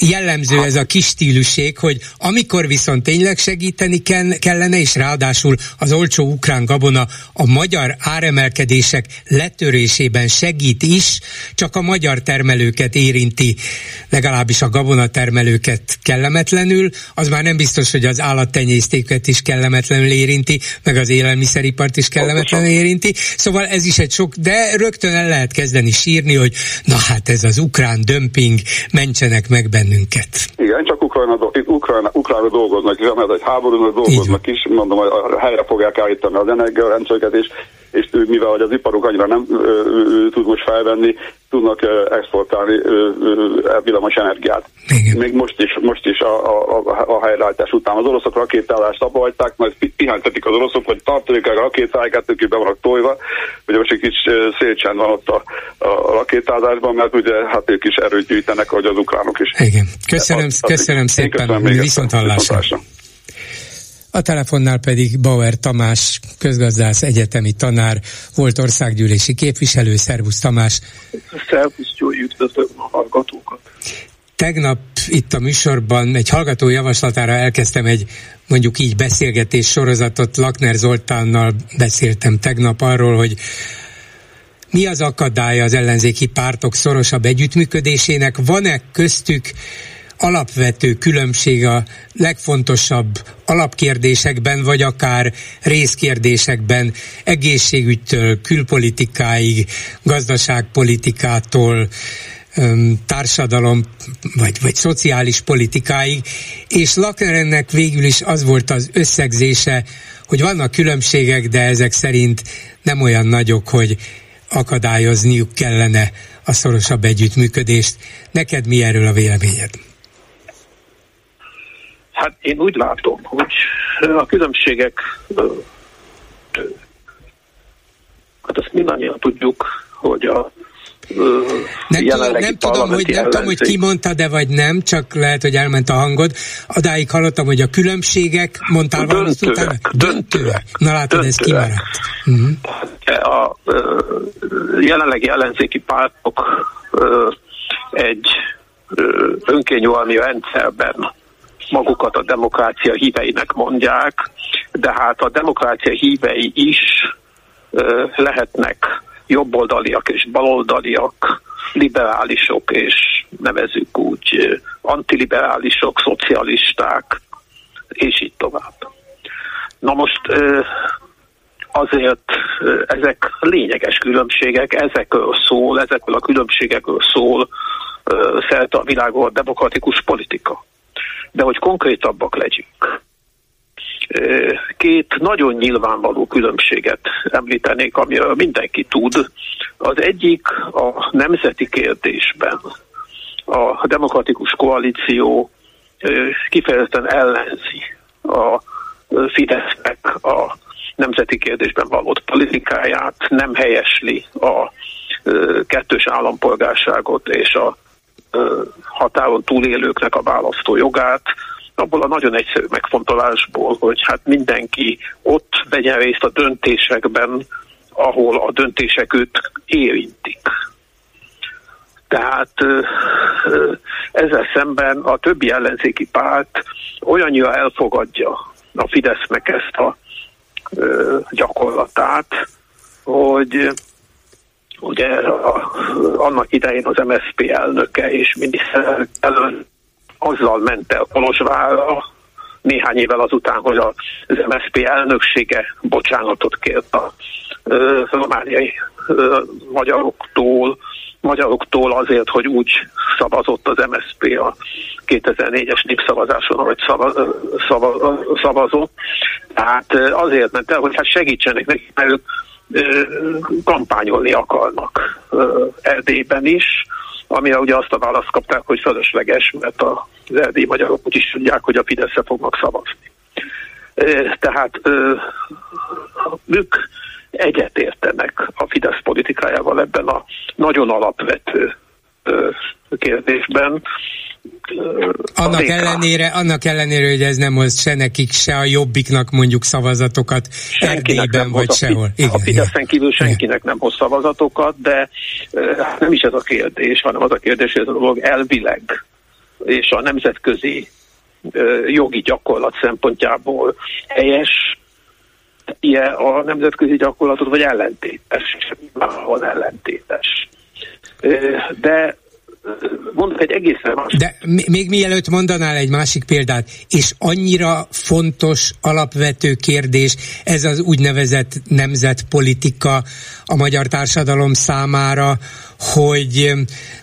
jellemző ez a kis stíluség, hogy amikor viszont tényleg segíteni kellene, és ráadásul az olcsó ukrán gabona a magyar áremelkedések letörésében segít is, csak a magyar termelőket érinti, legalábbis a gabona termelőket kellemetlenül, az már nem biztos, hogy az állattenyésztéket is kellemetlenül érinti, meg az élelmiszeripart is kellemetlenül érinti, szóval ez is egy sok, de rögtön el lehet kezdeni sírni, hogy na hát ez az ukrán dömping, mentsenek meg bennünket.
Igen, csak Ukrajna, Ukrajna, Ukrajna dolgoznak, mert egy háborúnak dolgoznak is, mondom, hogy helyre fogják állítani az energiarendszereket, és, és mivel hogy az iparuk annyira nem tud most felvenni, tudnak exportálni villamos energiát. Igen. Még most is, most is a, a, a, a helyreállítás után az oroszok rakétálást abba hagyták, majd pihentetik az oroszok, hogy tartalék a rakétáikat, ők be vannak tojva, ugye most egy kis szélcsend van ott a, a rakétázásban, mert ugye hát ők is erőt gyűjtenek, hogy az ukránok is.
Igen. Köszönöm, az, az köszönöm szépen, köszönöm viszont hallásra. A telefonnál pedig Bauer Tamás, közgazdász, egyetemi tanár, volt országgyűlési képviselő. Szervusz Tamás!
Szervusz, jó üdvözlöm a hallgatókat!
Tegnap itt a műsorban egy hallgató javaslatára elkezdtem egy mondjuk így beszélgetés sorozatot. Lakner Zoltánnal beszéltem tegnap arról, hogy mi az akadálya az ellenzéki pártok szorosabb együttműködésének, van-e köztük alapvető különbség a legfontosabb alapkérdésekben, vagy akár részkérdésekben, egészségügytől, külpolitikáig, gazdaságpolitikától, társadalom vagy, vagy szociális politikáig, és Lacknerennek végül is az volt az összegzése, hogy vannak különbségek, de ezek szerint nem olyan nagyok, hogy akadályozniuk kellene a szorosabb együttműködést. Neked mi erről a véleményed?
Hát én úgy látom, hogy a különbségek, hát azt mindannyian tudjuk, hogy a
nem, tudom, nem tudom, hogy, nem tudom, hogy ki mondta, de vagy nem, csak lehet, hogy elment a hangod. Adáig hallottam, hogy a különbségek, mondtál valamit utána?
Döntőek.
Na látod, ez kimaradt.
Uh-huh. A jelenlegi ellenzéki pártok egy önkényúalmi rendszerben magukat a demokrácia híveinek mondják, de hát a demokrácia hívei is lehetnek jobboldaliak és baloldaliak, liberálisok és nevezük úgy antiliberálisok, szocialisták, és így tovább. Na most azért ezek lényeges különbségek, ezekről szól, ezekről a különbségekről szól szerte a világon a demokratikus politika. De hogy konkrétabbak legyünk, Két nagyon nyilvánvaló különbséget említenék, amiről mindenki tud. Az egyik a nemzeti kérdésben. A demokratikus koalíció kifejezetten ellenzi a Fidesznek a nemzeti kérdésben való politikáját, nem helyesli a kettős állampolgárságot és a határon túlélőknek a választó jogát, abból a nagyon egyszerű megfontolásból, hogy hát mindenki ott vegyen részt a döntésekben, ahol a döntések őt érintik. Tehát ezzel szemben a többi ellenzéki párt olyannyira elfogadja a Fidesznek ezt a gyakorlatát, hogy ugye a, annak idején az MSZP elnöke és miniszterelnök azzal ment el Kolozsvárra, néhány évvel azután, hogy az MSZP elnöksége bocsánatot kért a romániai magyaroktól, magyaroktól azért, hogy úgy szavazott az MSZP a 2004-es népszavazáson, hogy szava, szava, szavazott. Tehát azért ment el, hogy hát segítsenek nekik, mert kampányolni akarnak Erdélyben is, amire ugye azt a választ kapták, hogy fölösleges, mert az erdélyi magyarok úgy is tudják, hogy a Fideszre fognak szavazni. Tehát ők egyetértenek a Fidesz politikájával ebben a nagyon alapvető kérdésben.
Annak ellenére, annak ellenére, hogy ez nem hoz se nekik, se a jobbiknak mondjuk szavazatokat Erdélyben vagy sehol.
Igen, a Fideszen kívül senkinek nem hoz szavazatokat, de nem is ez a kérdés, hanem az a kérdés, hogy ez a dolog elvileg és a nemzetközi jogi gyakorlat szempontjából helyes, ilyen a nemzetközi gyakorlatot, vagy ellentétes, valahol ellentétes. De mondok egy egészen más.
De még mielőtt mondanál egy másik példát, és annyira fontos, alapvető kérdés ez az úgynevezett nemzetpolitika a magyar társadalom számára, hogy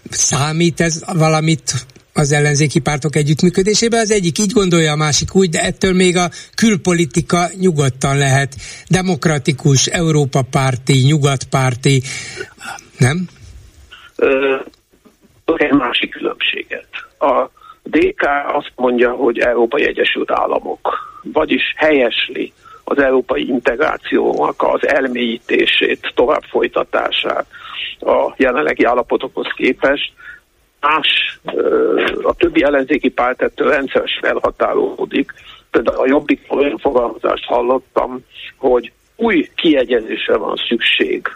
számít ez valamit az ellenzéki pártok együttműködésében. Az egyik így gondolja, a másik úgy, de ettől még a külpolitika nyugodtan lehet demokratikus, Európa párti, nyugatpárti, nem?
Egy másik különbséget. A DK azt mondja, hogy Európai Egyesült Államok, vagyis helyesli az európai integrációnak az elmélyítését, tovább folytatását a jelenlegi állapotokhoz képest. Más, a többi ellenzéki párt ettől rendszeresen elhatárolódik. Például a jobbik olyan fogalmazást hallottam, hogy új kiegyezésre van szükség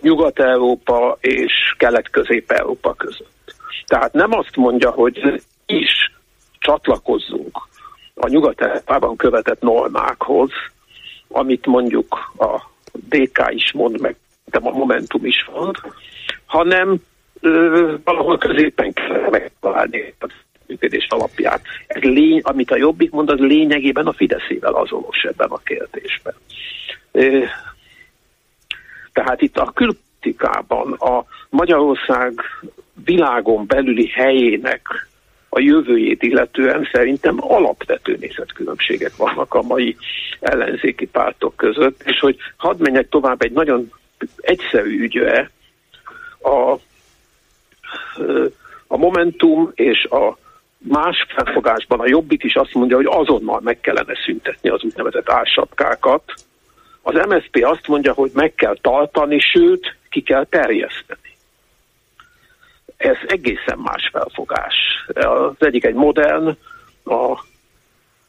Nyugat-Európa és Kelet-Közép-Európa között. Tehát nem azt mondja, hogy is csatlakozzunk a Nyugat-Európában követett normákhoz, amit mondjuk a DK is mond meg, de a Momentum is mond, hanem ö, valahol középen kell megtalálni együttműködés alapját. Ez lény, amit a Jobbik mond, az lényegében a Fideszével azonos ebben a kérdésben. Tehát itt a külpolitikában a Magyarország világon belüli helyének a jövőjét illetően szerintem alapvető nézetkülönbségek vannak a mai ellenzéki pártok között, és hogy hadd menjek tovább egy nagyon egyszerű ügyre, a, a Momentum és a más felfogásban a Jobbik is azt mondja, hogy azonnal meg kellene szüntetni az úgynevezett álsapkákat. Az MSZP azt mondja, hogy meg kell tartani, sőt, ki kell terjeszteni ez egészen más felfogás. Az egyik egy modern, a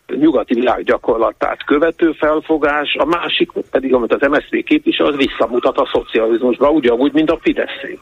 nyugati világ gyakorlatát követő felfogás, a másik pedig, amit az MSZP képvisel, az visszamutat a szocializmusba, ugyanúgy, mint a Fideszé.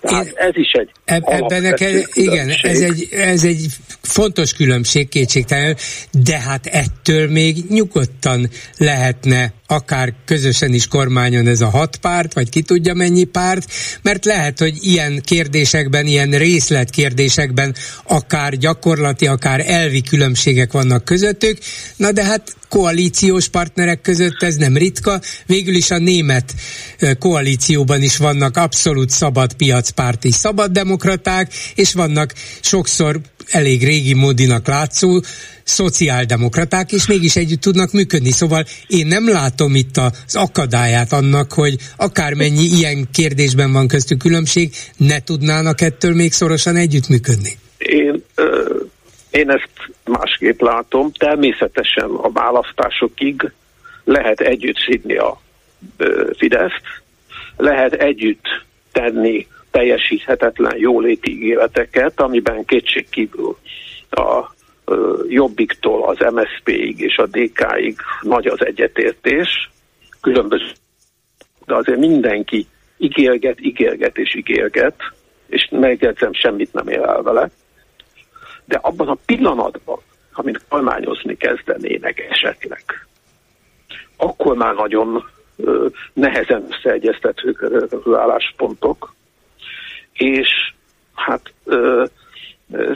Tehát Én, ez is egy
Ebben neked, igen, ez egy, ez egy fontos különbség kétségtelen, de hát ettől még nyugodtan lehetne akár közösen is kormányon ez a hat párt, vagy ki tudja mennyi párt, mert lehet, hogy ilyen kérdésekben, ilyen részletkérdésekben akár gyakorlati, akár elvi különbségek vannak közöttük, na de hát koalíciós partnerek között ez nem ritka. Végül is a német koalícióban is vannak abszolút szabad piacpárti szabaddemokraták, és vannak sokszor elég régi módinak látszó szociáldemokraták, és mégis együtt tudnak működni. Szóval én nem látom itt az akadályát annak, hogy akármennyi ilyen kérdésben van köztük különbség, ne tudnának ettől még szorosan együttműködni.
Én, ö, én ezt másképp látom. Természetesen a választásokig lehet együtt szidni a ö, Fideszt, lehet együtt tenni teljesíthetetlen jóléti ígéreteket, amiben kétségkívül a Jobbiktól az MSZP-ig és a DK-ig nagy az egyetértés, különböző, de azért mindenki ígérget, ígérget és ígérget, és megjegyzem, semmit nem ér el vele. De abban a pillanatban, amit kormányozni kezdenének esetleg, akkor már nagyon nehezen összeegyeztetők álláspontok, és hát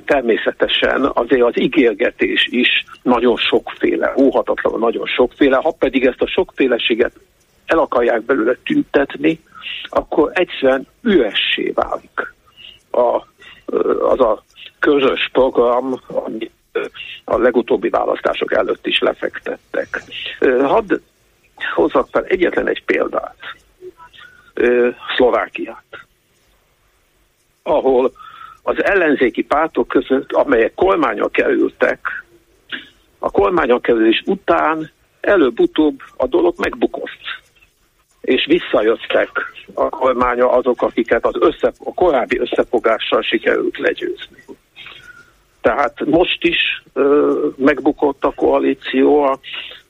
természetesen azért az ígérgetés is nagyon sokféle, óhatatlanul nagyon sokféle, ha pedig ezt a sokféleséget el akarják belőle tüntetni, akkor egyszerűen üessé válik a, az a közös program, amit a legutóbbi választások előtt is lefektettek. Hadd hozzak fel egyetlen egy példát. Szlovákiát, ahol az ellenzéki pártok között, amelyek kormányok kerültek, a kormányok kerülés után előbb-utóbb a dolog megbukott. És visszajöttek a kormánya azok, akiket az össze, a korábbi összefogással sikerült legyőzni. Tehát most is ö, megbukott a koalíció, a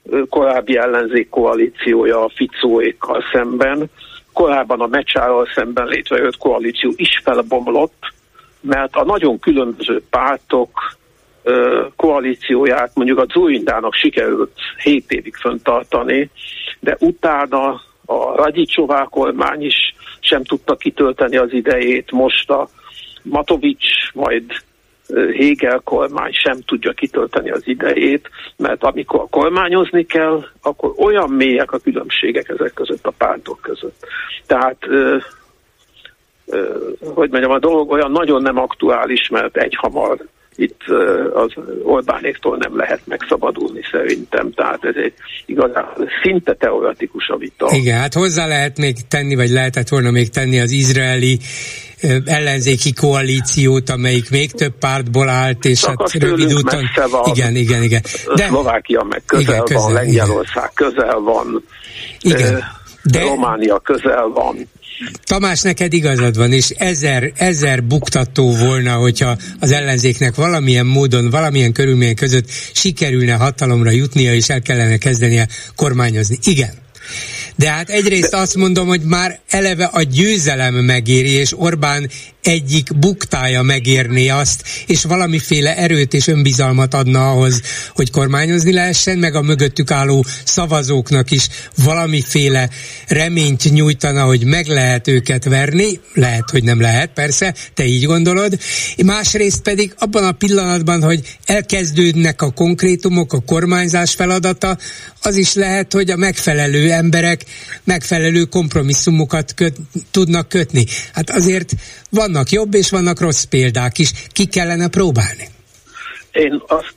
ö, korábbi ellenzék koalíciója a Ficóékkal szemben, korábban a Mecsárral szemben létrejött koalíció is felbomlott, mert a nagyon különböző pártok koalícióját mondjuk a Zuindának sikerült 7 évig föntartani, de utána a Radicsová kormány is sem tudta kitölteni az idejét, most a Matovics, majd Hegel kormány sem tudja kitölteni az idejét, mert amikor kormányozni kell, akkor olyan mélyek a különbségek ezek között a pártok között. Tehát hogy mondjam, a dolog olyan nagyon nem aktuális, mert egyhamar itt az Orbánéktól nem lehet megszabadulni szerintem, tehát ez egy igazán szinte teoretikus a vita.
Igen, hát hozzá lehet még tenni, vagy lehetett volna még tenni az izraeli ellenzéki koalíciót, amelyik még több pártból állt, és
Csak hát rövid úton... Van.
Igen, igen, igen.
De... Szlovákia meg közel, igen, közel van, Lengyelország igen. közel van, igen. De... Románia közel van.
Tamás, neked igazad van, és ezer, ezer buktató volna, hogyha az ellenzéknek valamilyen módon, valamilyen körülmények között sikerülne hatalomra jutnia, és el kellene kezdenie kormányozni. Igen. De hát egyrészt De... azt mondom, hogy már eleve a győzelem megéri, és Orbán egyik buktája megérni azt, és valamiféle erőt és önbizalmat adna ahhoz, hogy kormányozni lehessen, meg a mögöttük álló szavazóknak is valamiféle reményt nyújtana, hogy meg lehet őket verni, lehet, hogy nem lehet, persze, te így gondolod. Másrészt pedig abban a pillanatban, hogy elkezdődnek a konkrétumok, a kormányzás feladata, az is lehet, hogy a megfelelő emberek megfelelő kompromisszumokat köt, tudnak kötni. Hát azért vannak jobb és vannak rossz példák is. Ki kellene próbálni?
Én azt,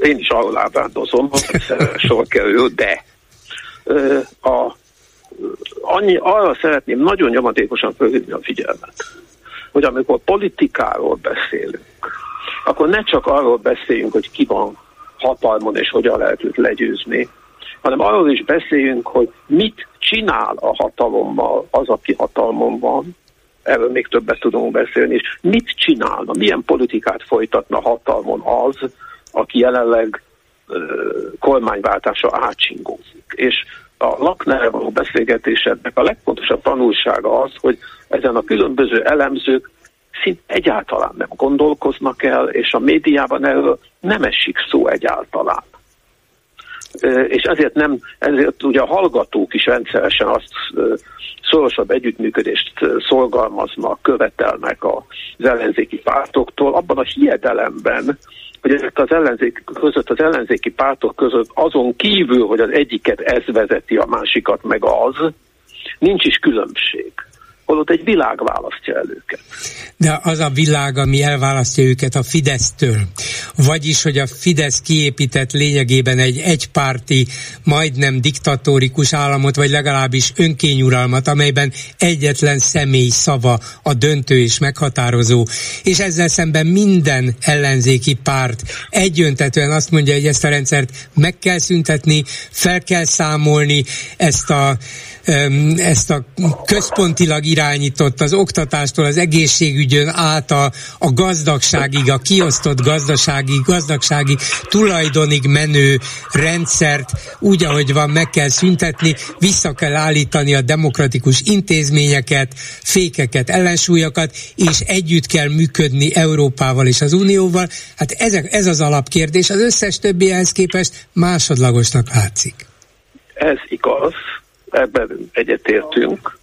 én is alábándozom, hogy sor kerül, de a, annyi, arra szeretném nagyon nyomatékosan fölhívni a figyelmet, hogy amikor politikáról beszélünk, akkor ne csak arról beszéljünk, hogy ki van hatalmon és hogyan lehet őt legyőzni, hanem arról is beszéljünk, hogy mit csinál a hatalommal az, aki hatalmon van, erről még többet tudunk beszélni, és mit csinálna, milyen politikát folytatna hatalmon az, aki jelenleg kormánywáltása átcsingózik. És a Laknerre való beszélgetésednek a legfontosabb tanulsága az, hogy ezen a különböző elemzők szint egyáltalán nem gondolkoznak el, és a médiában erről nem esik szó egyáltalán. És ezért nem, ezért ugye a hallgatók is rendszeresen azt szorosabb együttműködést szolgalmaznak, követelnek az ellenzéki pártoktól, abban a hiedelemben, hogy ezek az ellenzék között, az ellenzéki pártok között azon kívül, hogy az egyiket ez vezeti, a másikat meg az, nincs is különbség holott egy világ választja el őket.
De az a világ, ami elválasztja őket a Fidesztől, vagyis, hogy a Fidesz kiépített lényegében egy egypárti, majdnem diktatórikus államot, vagy legalábbis önkényuralmat, amelyben egyetlen személy szava a döntő és meghatározó, és ezzel szemben minden ellenzéki párt egyöntetően azt mondja, hogy ezt a rendszert meg kell szüntetni, fel kell számolni, ezt a ezt a központilag irányított az oktatástól az egészségügyön át a, a gazdagságig, a kiosztott gazdasági, gazdagsági tulajdonig menő rendszert úgy, ahogy van, meg kell szüntetni, vissza kell állítani a demokratikus intézményeket, fékeket, ellensúlyokat, és együtt kell működni Európával és az Unióval. Hát ez, ez az alapkérdés, az összes többihez képest másodlagosnak látszik.
Ez igaz, ebben egyetértünk,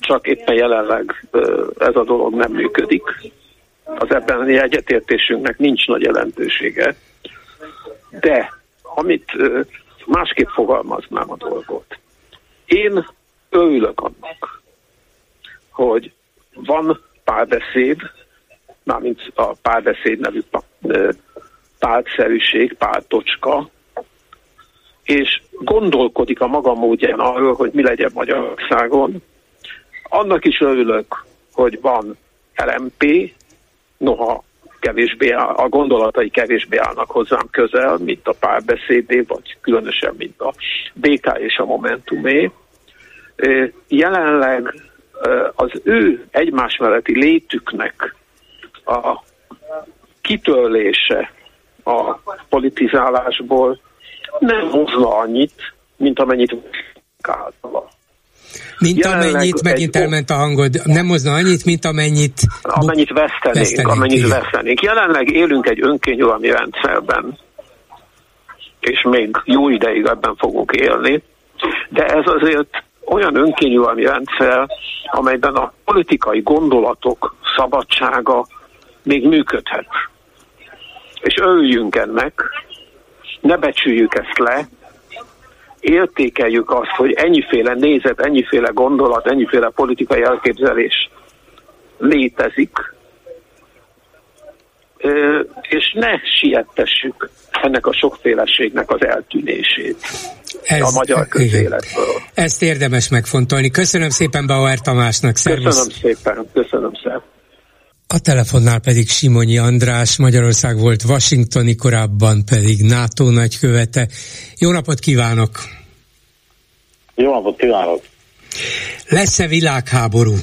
csak éppen jelenleg ez a dolog nem működik. Az ebben egyetértésünknek nincs nagy jelentősége, de amit másképp fogalmaznám a dolgot. Én örülök annak, hogy van párbeszéd, mármint a párbeszéd nevű pártszerűség, pártocska, és gondolkodik a maga módján arról, hogy mi legyen Magyarországon. Annak is örülök, hogy van LMP, noha kevésbé áll, a gondolatai kevésbé állnak hozzám közel, mint a párbeszédé, vagy különösen, mint a BK és a Momentumé. Jelenleg az ő egymás melletti létüknek a kitörlése a politizálásból nem hozna annyit, mint amennyit általa.
Mint Jelenleg amennyit, megint egy, elment a hangod, nem hozna annyit, mint amennyit...
Amennyit vesztenénk, vesztenénk amennyit igen. vesztenénk. Jelenleg élünk egy önkényuralmi rendszerben, és még jó ideig ebben fogunk élni, de ez azért olyan önkényuralmi rendszer, amelyben a politikai gondolatok szabadsága még működhet. És örüljünk ennek, ne becsüljük ezt le, értékeljük azt, hogy ennyiféle nézet, ennyiféle gondolat, ennyiféle politikai elképzelés létezik, és ne siettessük ennek a sokféleségnek az eltűnését Ez, a magyar közéletből.
Ezt érdemes megfontolni. Köszönöm szépen Bauer Tamásnak.
Szervusz. Köszönöm szépen, köszönöm szépen.
A telefonnál pedig Simonyi András, Magyarország volt Washingtoni, korábban pedig NATO nagykövete. Jó napot kívánok!
Jó napot kívánok!
Lesz-e világháború?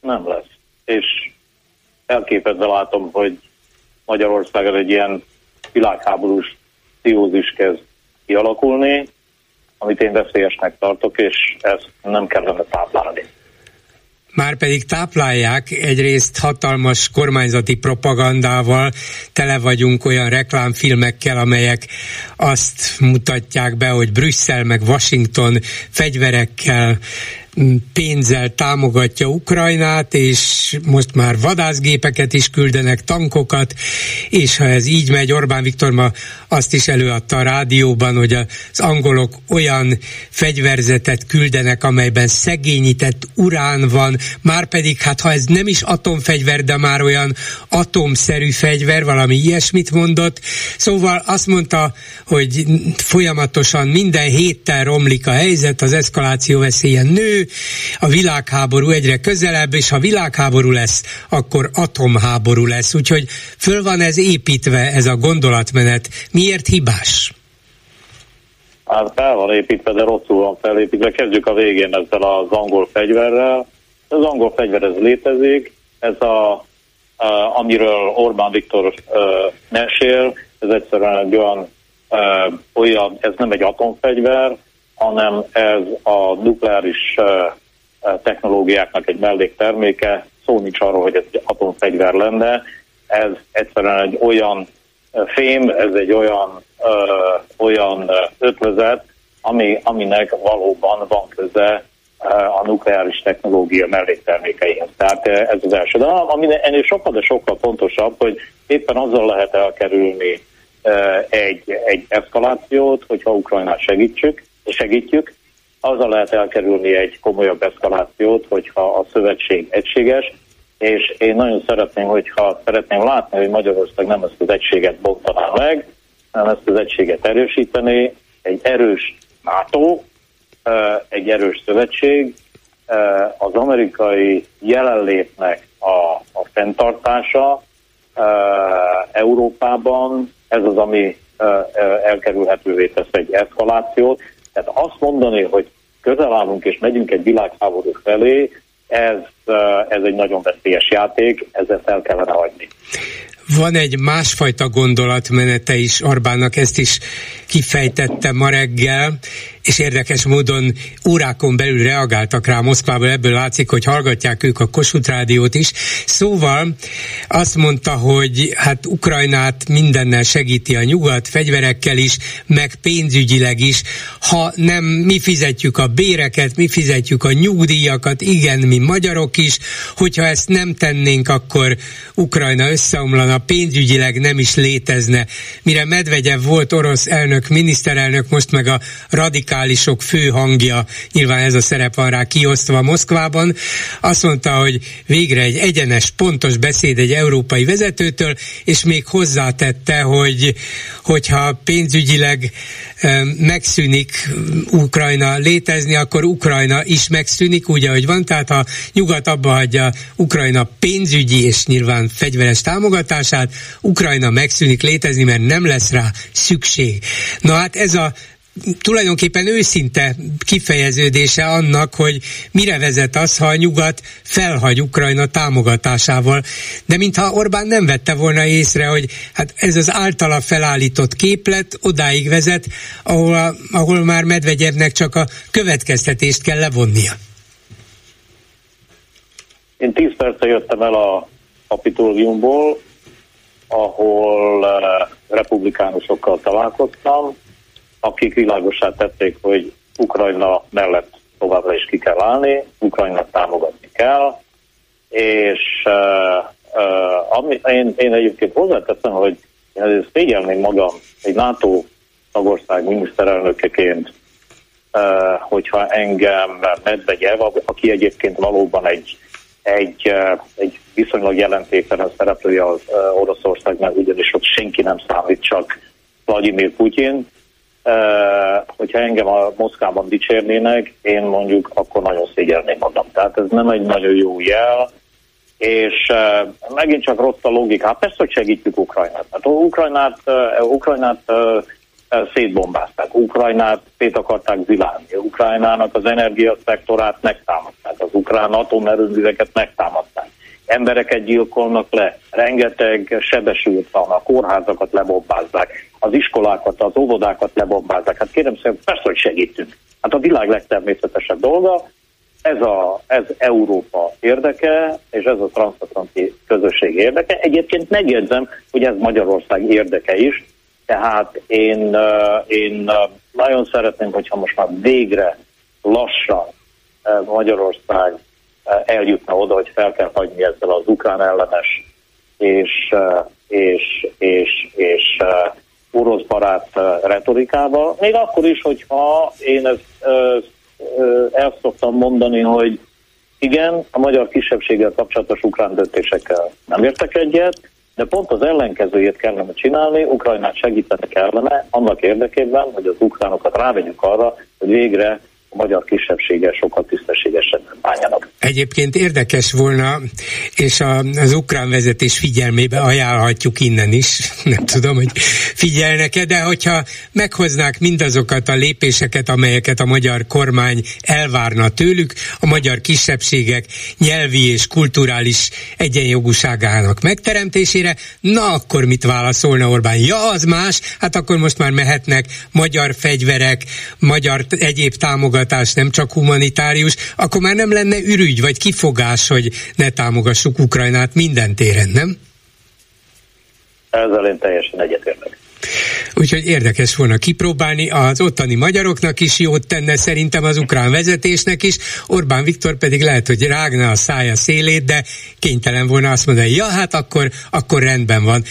Nem lesz. És elképedve látom, hogy Magyarországon egy ilyen világháborús pszichózis kezd kialakulni, amit én veszélyesnek tartok, és ezt nem kellene táplálni
már pedig táplálják egyrészt hatalmas kormányzati propagandával, tele vagyunk olyan reklámfilmekkel, amelyek azt mutatják be, hogy Brüsszel meg Washington fegyverekkel pénzzel támogatja Ukrajnát, és most már vadászgépeket is küldenek, tankokat, és ha ez így megy, Orbán Viktor ma azt is előadta a rádióban, hogy az angolok olyan fegyverzetet küldenek, amelyben szegényített urán van, már pedig hát ha ez nem is atomfegyver, de már olyan atomszerű fegyver, valami ilyesmit mondott, szóval azt mondta, hogy folyamatosan minden héttel romlik a helyzet, az eszkaláció veszélye nő, a világháború egyre közelebb, és ha világháború lesz, akkor atomháború lesz. Úgyhogy föl van ez építve, ez a gondolatmenet. Miért hibás?
Hát fel van építve, de rosszul van felépítve. Kezdjük a végén ezzel az angol fegyverrel. Az angol fegyver ez létezik, ez a, a amiről Orbán Viktor uh, mesél, ez egyszerűen egy olyan, uh, olyan, ez nem egy atomfegyver, hanem ez a nukleáris technológiáknak egy mellékterméke, szó nincs arról, hogy ez egy atomfegyver lenne, ez egyszerűen egy olyan fém, ez egy olyan, ö, olyan ötvözet, ami, aminek valóban van köze a nukleáris technológia melléktermékeihez. Tehát ez az első. De ami ennél sokkal, de sokkal fontosabb, hogy éppen azzal lehet elkerülni egy, egy eszkalációt, hogyha Ukrajnát segítsük, segítjük, azzal lehet elkerülni egy komolyabb eszkalációt, hogyha a szövetség egységes, és én nagyon szeretném, hogyha szeretném látni, hogy Magyarország nem ezt az egységet bontaná meg, hanem ezt az egységet erősíteni, egy erős NATO, egy erős szövetség, az amerikai jelenlétnek a, a fenntartása Európában, ez az, ami elkerülhetővé tesz egy eszkalációt, tehát azt mondani, hogy közel állunk és megyünk egy világháború felé, ez, ez egy nagyon veszélyes játék, ezzel el kellene hagyni.
Van egy másfajta gondolatmenete is Orbánnak, ezt is kifejtette ma reggel, és érdekes módon órákon belül reagáltak rá Moszkvából, ebből látszik, hogy hallgatják ők a Kossuth rádiót is. Szóval azt mondta, hogy hát Ukrajnát mindennel segíti a nyugat, fegyverekkel is, meg pénzügyileg is. Ha nem mi fizetjük a béreket, mi fizetjük a nyugdíjakat, igen, mi magyarok is, hogyha ezt nem tennénk, akkor Ukrajna összeomlana, pénzügyileg nem is létezne. Mire Medvegyev volt orosz elnök, miniszterelnök, most meg a radikálisok fő hangja, nyilván ez a szerep van rá kiosztva Moszkvában, azt mondta, hogy végre egy egyenes, pontos beszéd egy európai vezetőtől, és még hozzátette, hogy hogyha pénzügyileg megszűnik Ukrajna létezni, akkor Ukrajna is megszűnik, úgy, ahogy van, tehát ha nyugat abba hagyja Ukrajna pénzügyi és nyilván fegyveres támogatását, Ukrajna megszűnik létezni, mert nem lesz rá szükség. Na hát ez a tulajdonképpen őszinte kifejeződése annak, hogy mire vezet az, ha a nyugat felhagy Ukrajna támogatásával. De mintha Orbán nem vette volna észre, hogy hát ez az általa felállított képlet odáig vezet, ahol, ahol már Medvegyevnek csak a következtetést kell levonnia.
Én tíz perce jöttem el a Kapitóliumból, ahol uh, republikánusokkal találkoztam, akik világosá tették, hogy Ukrajna mellett továbbra is ki kell állni, Ukrajna támogatni kell, és uh, uh, ami, én, én egyébként hozzáteszem, hogy én szégyelném magam egy NATO tagország miniszterelnökeként, uh, hogyha engem Medvegyev, aki egyébként valóban egy, egy, uh, egy viszonylag jelentéktelen szereplője az uh, Oroszországnak, ugyanis ott senki nem számít, csak Vladimir Putyin, hogyha engem a Moszkvában dicsérnének, én mondjuk akkor nagyon szégyelném magam. Tehát ez nem egy nagyon jó jel, és megint csak rossz a logika. Hát persze, hogy segítjük Ukrajnát. Hát Ukrajnát, Ukrajnát szétbombázták, Ukrajnát szét akarták zilálni, Ukrajnának az energiaszektorát megtámadták, az ukrán atomerőműveket megtámadták. Embereket gyilkolnak le, rengeteg sebesült van, a kórházakat lebombázzák, az iskolákat, az óvodákat lebombázzák. Hát kérem szépen, persze, hogy segítünk. Hát a világ legtermészetesebb dolga, ez, a, ez Európa érdeke, és ez a transatlanti közösség érdeke. Egyébként megjegyzem, hogy ez Magyarország érdeke is, tehát én, én nagyon szeretném, hogyha most már végre lassan Magyarország eljutna oda, hogy fel kell hagyni ezzel az ukrán ellenes és, és, és, és orosz barát retorikával. Még akkor is, hogyha én ezt el szoktam mondani, hogy igen, a magyar kisebbséggel kapcsolatos ukrán döntésekkel nem értek egyet, de pont az ellenkezőjét kellene csinálni, Ukrajnát segíteni kellene annak érdekében, hogy az ukránokat rávegyük arra, hogy végre a magyar kisebbséggel sokkal tisztességesebben bánjanak.
Egyébként érdekes volna, és a, az ukrán vezetés figyelmébe ajánlhatjuk innen is, nem tudom, hogy figyelnek-e, de hogyha meghoznák mindazokat a lépéseket, amelyeket a magyar kormány elvárna tőlük, a magyar kisebbségek nyelvi és kulturális egyenjogúságának megteremtésére, na akkor mit válaszolna Orbán? Ja, az más, hát akkor most már mehetnek magyar fegyverek, magyar egyéb támogatások, támogatás nem csak humanitárius, akkor már nem lenne ürügy vagy kifogás, hogy ne támogassuk Ukrajnát minden téren, nem?
Ezzel én teljesen egyetértek.
Úgyhogy érdekes volna kipróbálni, az ottani magyaroknak is jót tenne, szerintem az ukrán vezetésnek is, Orbán Viktor pedig lehet, hogy rágna a szája szélét, de kénytelen volna azt mondani, ja, hát akkor, akkor rendben van.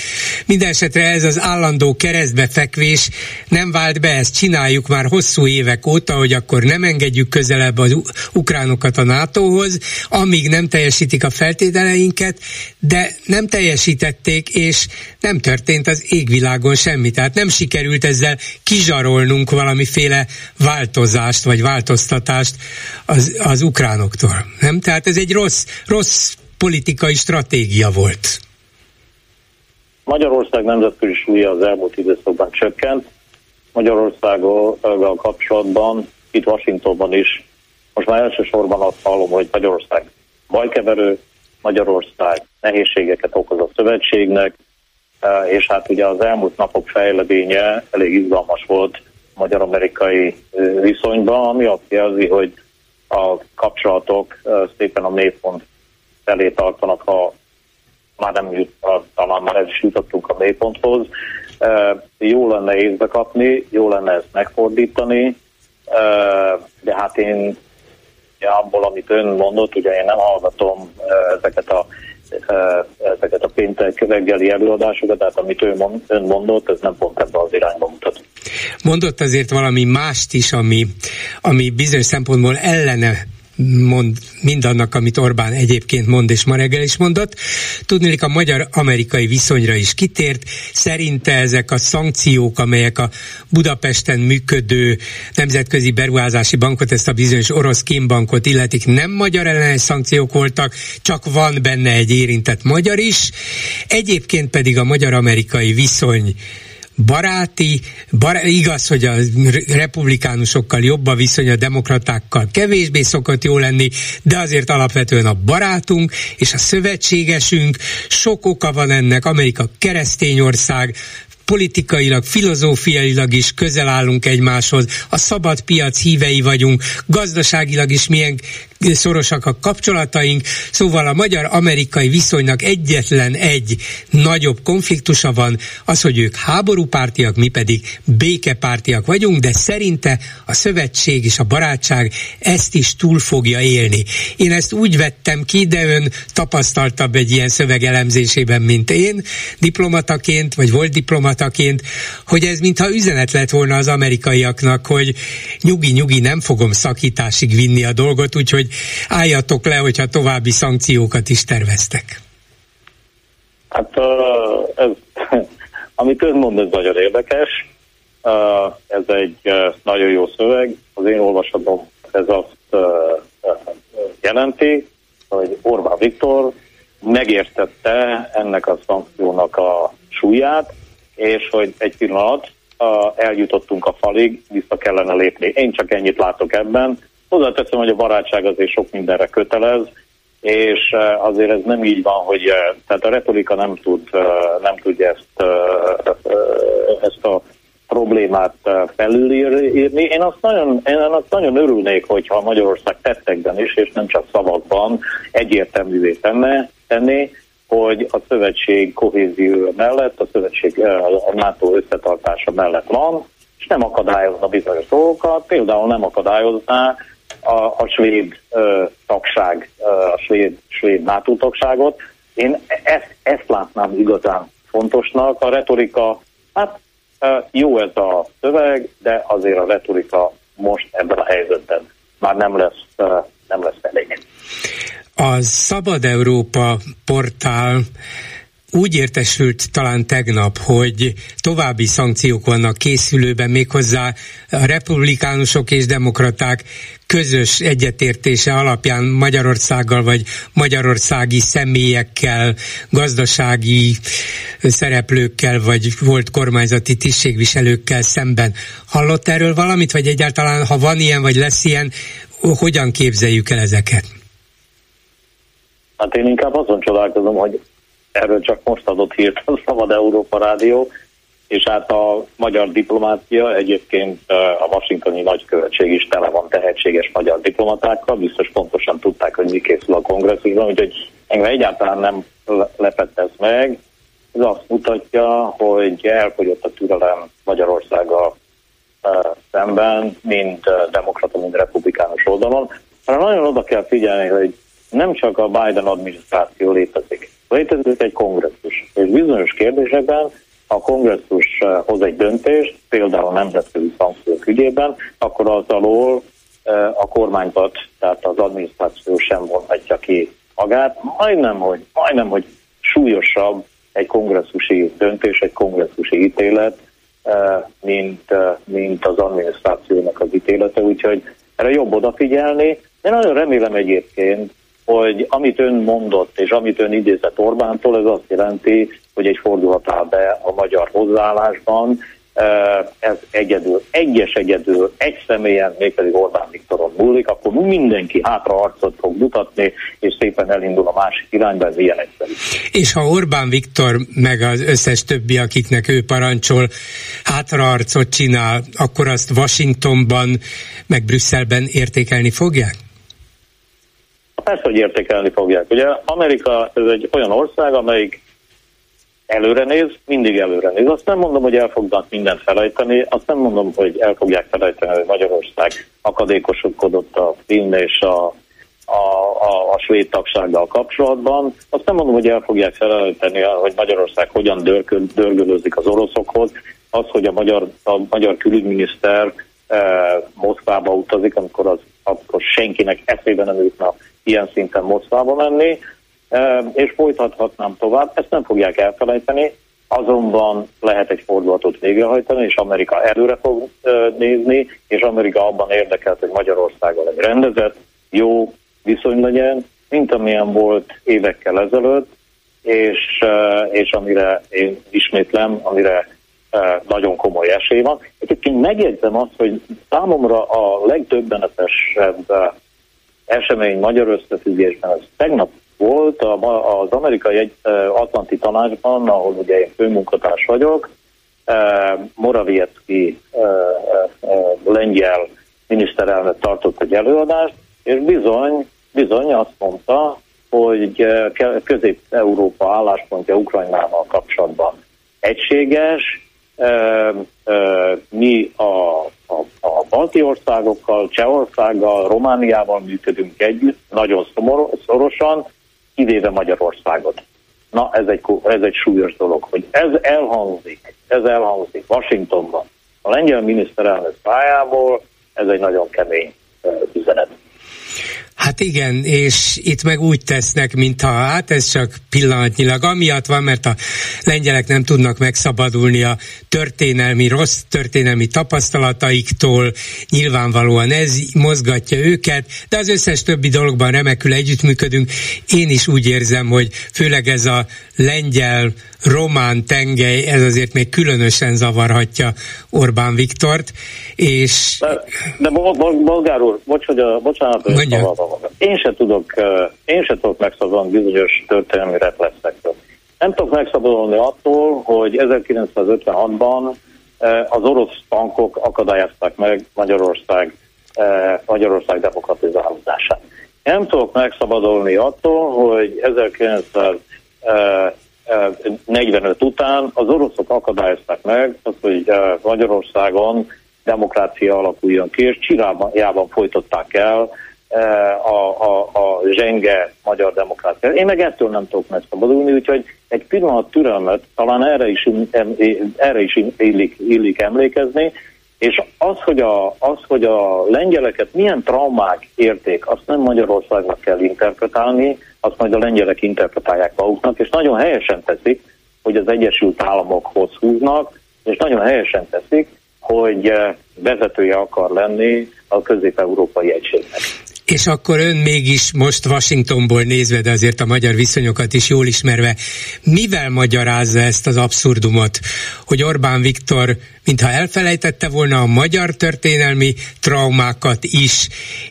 Mindenesetre ez az állandó keresztbefekvés nem vált be, ezt csináljuk már hosszú évek óta, hogy akkor nem engedjük közelebb az ukránokat a NATO-hoz, amíg nem teljesítik a feltételeinket, de nem teljesítették, és nem történt az égvilágon semmi. Tehát nem sikerült ezzel kizsarolnunk valamiféle változást vagy változtatást az, az ukránoktól. Nem? Tehát ez egy rossz, rossz politikai stratégia volt.
Magyarország nemzetközi súlya az elmúlt időszakban csökkent. Magyarországgal kapcsolatban, itt Washingtonban is, most már elsősorban azt hallom, hogy Magyarország bajkeverő, Magyarország nehézségeket okoz a szövetségnek, és hát ugye az elmúlt napok fejleménye elég izgalmas volt magyar-amerikai viszonyban, ami azt jelzi, hogy a kapcsolatok szépen a mélypont felé tartanak, ha már nem jut, talán már ez is jutottunk a mélyponthoz. Jó lenne észbe kapni, jó lenne ezt megfordítani, de hát én ja, abból, amit ön mondott, ugye én nem hallgatom ezeket a ezeket a péntek reggeli előadásokat, tehát amit ő mond, ön mondott, ez nem pont ebbe az irányba mutat.
Mondott azért valami mást is, ami, ami bizonyos szempontból ellene mond mindannak, amit Orbán egyébként mond, és ma reggel is mondott. Tudnélik a magyar-amerikai viszonyra is kitért. Szerinte ezek a szankciók, amelyek a Budapesten működő nemzetközi beruházási bankot, ezt a bizonyos orosz kémbankot illetik, nem magyar ellenes szankciók voltak, csak van benne egy érintett magyar is. Egyébként pedig a magyar-amerikai viszony baráti, bar, igaz, hogy a republikánusokkal jobb a viszony, a demokratákkal kevésbé szokott jó lenni, de azért alapvetően a barátunk és a szövetségesünk, sok oka van ennek, Amerika keresztény ország, politikailag, filozófiailag is közel állunk egymáshoz, a szabad piac hívei vagyunk, gazdaságilag is milyen szorosak a kapcsolataink, szóval a magyar-amerikai viszonynak egyetlen egy nagyobb konfliktusa van, az, hogy ők háborúpártiak, mi pedig békepártiak vagyunk, de szerinte a szövetség és a barátság ezt is túl fogja élni. Én ezt úgy vettem ki, de ön tapasztaltabb egy ilyen szöveg elemzésében, mint én, diplomataként, vagy volt diplomataként, hogy ez mintha üzenet lett volna az amerikaiaknak, hogy nyugi-nyugi, nem fogom szakításig vinni a dolgot, úgyhogy álljatok le, hogyha további szankciókat is terveztek.
Hát ez, amit ön mond, ez nagyon érdekes. Ez egy nagyon jó szöveg. Az én olvasatom ez azt jelenti, hogy Orbán Viktor megértette ennek a szankciónak a súlyát, és hogy egy pillanat eljutottunk a falig, vissza kellene lépni. Én csak ennyit látok ebben, Hozzáteszem, hogy a barátság azért sok mindenre kötelez, és azért ez nem így van, hogy tehát a retorika nem, tud, nem tudja ezt, ezt a problémát felülírni. Én azt nagyon, én azt nagyon örülnék, hogyha Magyarország tettekben is, és nem csak szavakban egyértelművé tenne, tenni, hogy a szövetség kohézió mellett, a szövetség a NATO összetartása mellett van, és nem akadályozna bizonyos dolgokat, például nem akadályozná a, a svéd ö, tagság, ö, a svéd, svéd NATO tagságot. Én ezt, ezt látnám igazán fontosnak. A retorika, hát ö, jó ez a szöveg, de azért a retorika most ebben a helyzetben már nem lesz, ö, nem lesz elég.
A Szabad Európa portál úgy értesült talán tegnap, hogy további szankciók vannak készülőben, méghozzá a republikánusok és demokraták közös egyetértése alapján Magyarországgal vagy magyarországi személyekkel, gazdasági szereplőkkel vagy volt kormányzati tisztségviselőkkel szemben. Hallott erről valamit, vagy egyáltalán, ha van ilyen, vagy lesz ilyen, hogyan képzeljük el ezeket?
Hát én inkább azon csodálkozom, hogy erről csak most adott hírt a Szabad Európa Rádió, és hát a magyar diplomácia, egyébként a washingtoni nagykövetség is tele van tehetséges magyar diplomatákkal, biztos pontosan tudták, hogy mi készül a kongresszusban, úgyhogy engem egyáltalán nem lepett ez meg. Ez azt mutatja, hogy elfogyott a türelem Magyarországgal szemben, mind demokrata, mind republikánus oldalon. Hanem nagyon oda kell figyelni, hogy nem csak a Biden adminisztráció létezik. Létezik egy kongresszus, és bizonyos kérdésekben a kongresszus eh, hoz egy döntést, például nemzetközi szankciók ügyében, akkor az alól eh, a kormányzat, tehát az adminisztráció sem vonhatja ki magát. Majdnem, hogy, majdnem, hogy súlyosabb egy kongresszusi döntés, egy kongresszusi ítélet, eh, mint, mint az adminisztrációnak az ítélete, úgyhogy erre jobb odafigyelni. Én nagyon remélem egyébként, hogy amit ön mondott, és amit ön idézett Orbántól, ez azt jelenti, hogy egy fordulat áll be a magyar hozzáállásban, ez egyedül, egyes egyedül, egy személyen, mégpedig Orbán Viktoron múlik, akkor mindenki hátra arcot fog mutatni, és szépen elindul a másik irányba, ez ilyen egyszerű.
És ha Orbán Viktor, meg az összes többi, akiknek ő parancsol, hátra arcot csinál, akkor azt Washingtonban, meg Brüsszelben értékelni fogják?
Persze, hogy értékelni fogják. Ugye Amerika ez egy olyan ország, amelyik előre néz, mindig előre néz. Azt nem mondom, hogy el fognak mindent felejteni, azt nem mondom, hogy el fogják felejteni, hogy Magyarország akadékosodott a film és a, a, a, a svéd tagsággal kapcsolatban. Azt nem mondom, hogy el fogják felejteni, hogy Magyarország hogyan dörgöl, dörgölözik az oroszokhoz. Az, hogy a magyar, a magyar külügyminiszter eh, Moszkvába utazik, amikor, az, akkor senkinek eszébe nem jutna ilyen szinten Moszkvába menni, és folytathatnám tovább. Ezt nem fogják elfelejteni, azonban lehet egy fordulatot végrehajtani, és Amerika előre fog nézni, és Amerika abban érdekelt, hogy Magyarországgal egy rendezett, jó viszony legyen, mint amilyen volt évekkel ezelőtt, és, és amire én ismétlem, amire nagyon komoly esély van. Egyébként megjegyzem azt, hogy számomra a legdöbbenetesebb esemény magyar összefüggésben, az tegnap volt az amerikai Atlanti Tanácsban, ahol ugye én főmunkatárs vagyok, Moraviecki lengyel miniszterelnök tartott egy előadást, és bizony, bizony azt mondta, hogy Közép-Európa álláspontja Ukrajnával kapcsolatban egységes, mi a, a, a balti országokkal, Csehországgal, Romániával működünk együtt, nagyon szorosan, kivéve Magyarországot. Na, ez egy, ez egy súlyos dolog, hogy ez elhangzik, ez elhangzik Washingtonban, a lengyel miniszterelnök pályából, ez egy nagyon kemény üzenet.
Hát igen, és itt meg úgy tesznek, mintha hát ez csak pillanatnyilag amiatt van, mert a lengyelek nem tudnak megszabadulni a történelmi, rossz történelmi tapasztalataiktól, nyilvánvalóan ez mozgatja őket, de az összes többi dologban remekül együttműködünk. Én is úgy érzem, hogy főleg ez a lengyel román tengely, ez azért még különösen zavarhatja Orbán Viktort, és...
De, de Bolgár úr, bocs, hogy a, bocsánat, hogy én se tudok, én se tudok megszabadulni bizonyos történelmi reflexekről. Nem tudok megszabadulni attól, hogy 1956-ban az orosz tankok akadályozták meg Magyarország, Magyarország demokratizálódását. Nem tudok megszabadulni attól, hogy 1945 után az oroszok akadályozták meg azt, hogy Magyarországon demokrácia alakuljon ki, és Csirájában folytották el a, a, a zsenge magyar demokrácia. Én meg ettől nem tudok megszabadulni, úgyhogy egy pillanat türelmet, talán erre is, erre is illik, illik emlékezni, és az hogy, a, az, hogy a lengyeleket milyen traumák érték, azt nem Magyarországnak kell interpretálni, azt majd a lengyelek interpretálják maguknak, és nagyon helyesen teszik, hogy az Egyesült Államokhoz húznak, és nagyon helyesen teszik, hogy vezetője akar lenni a közép-európai egységnek.
És akkor ön mégis most Washingtonból nézve, de azért a magyar viszonyokat is jól ismerve, mivel magyarázza ezt az abszurdumot, hogy Orbán Viktor mintha elfelejtette volna a magyar történelmi traumákat is,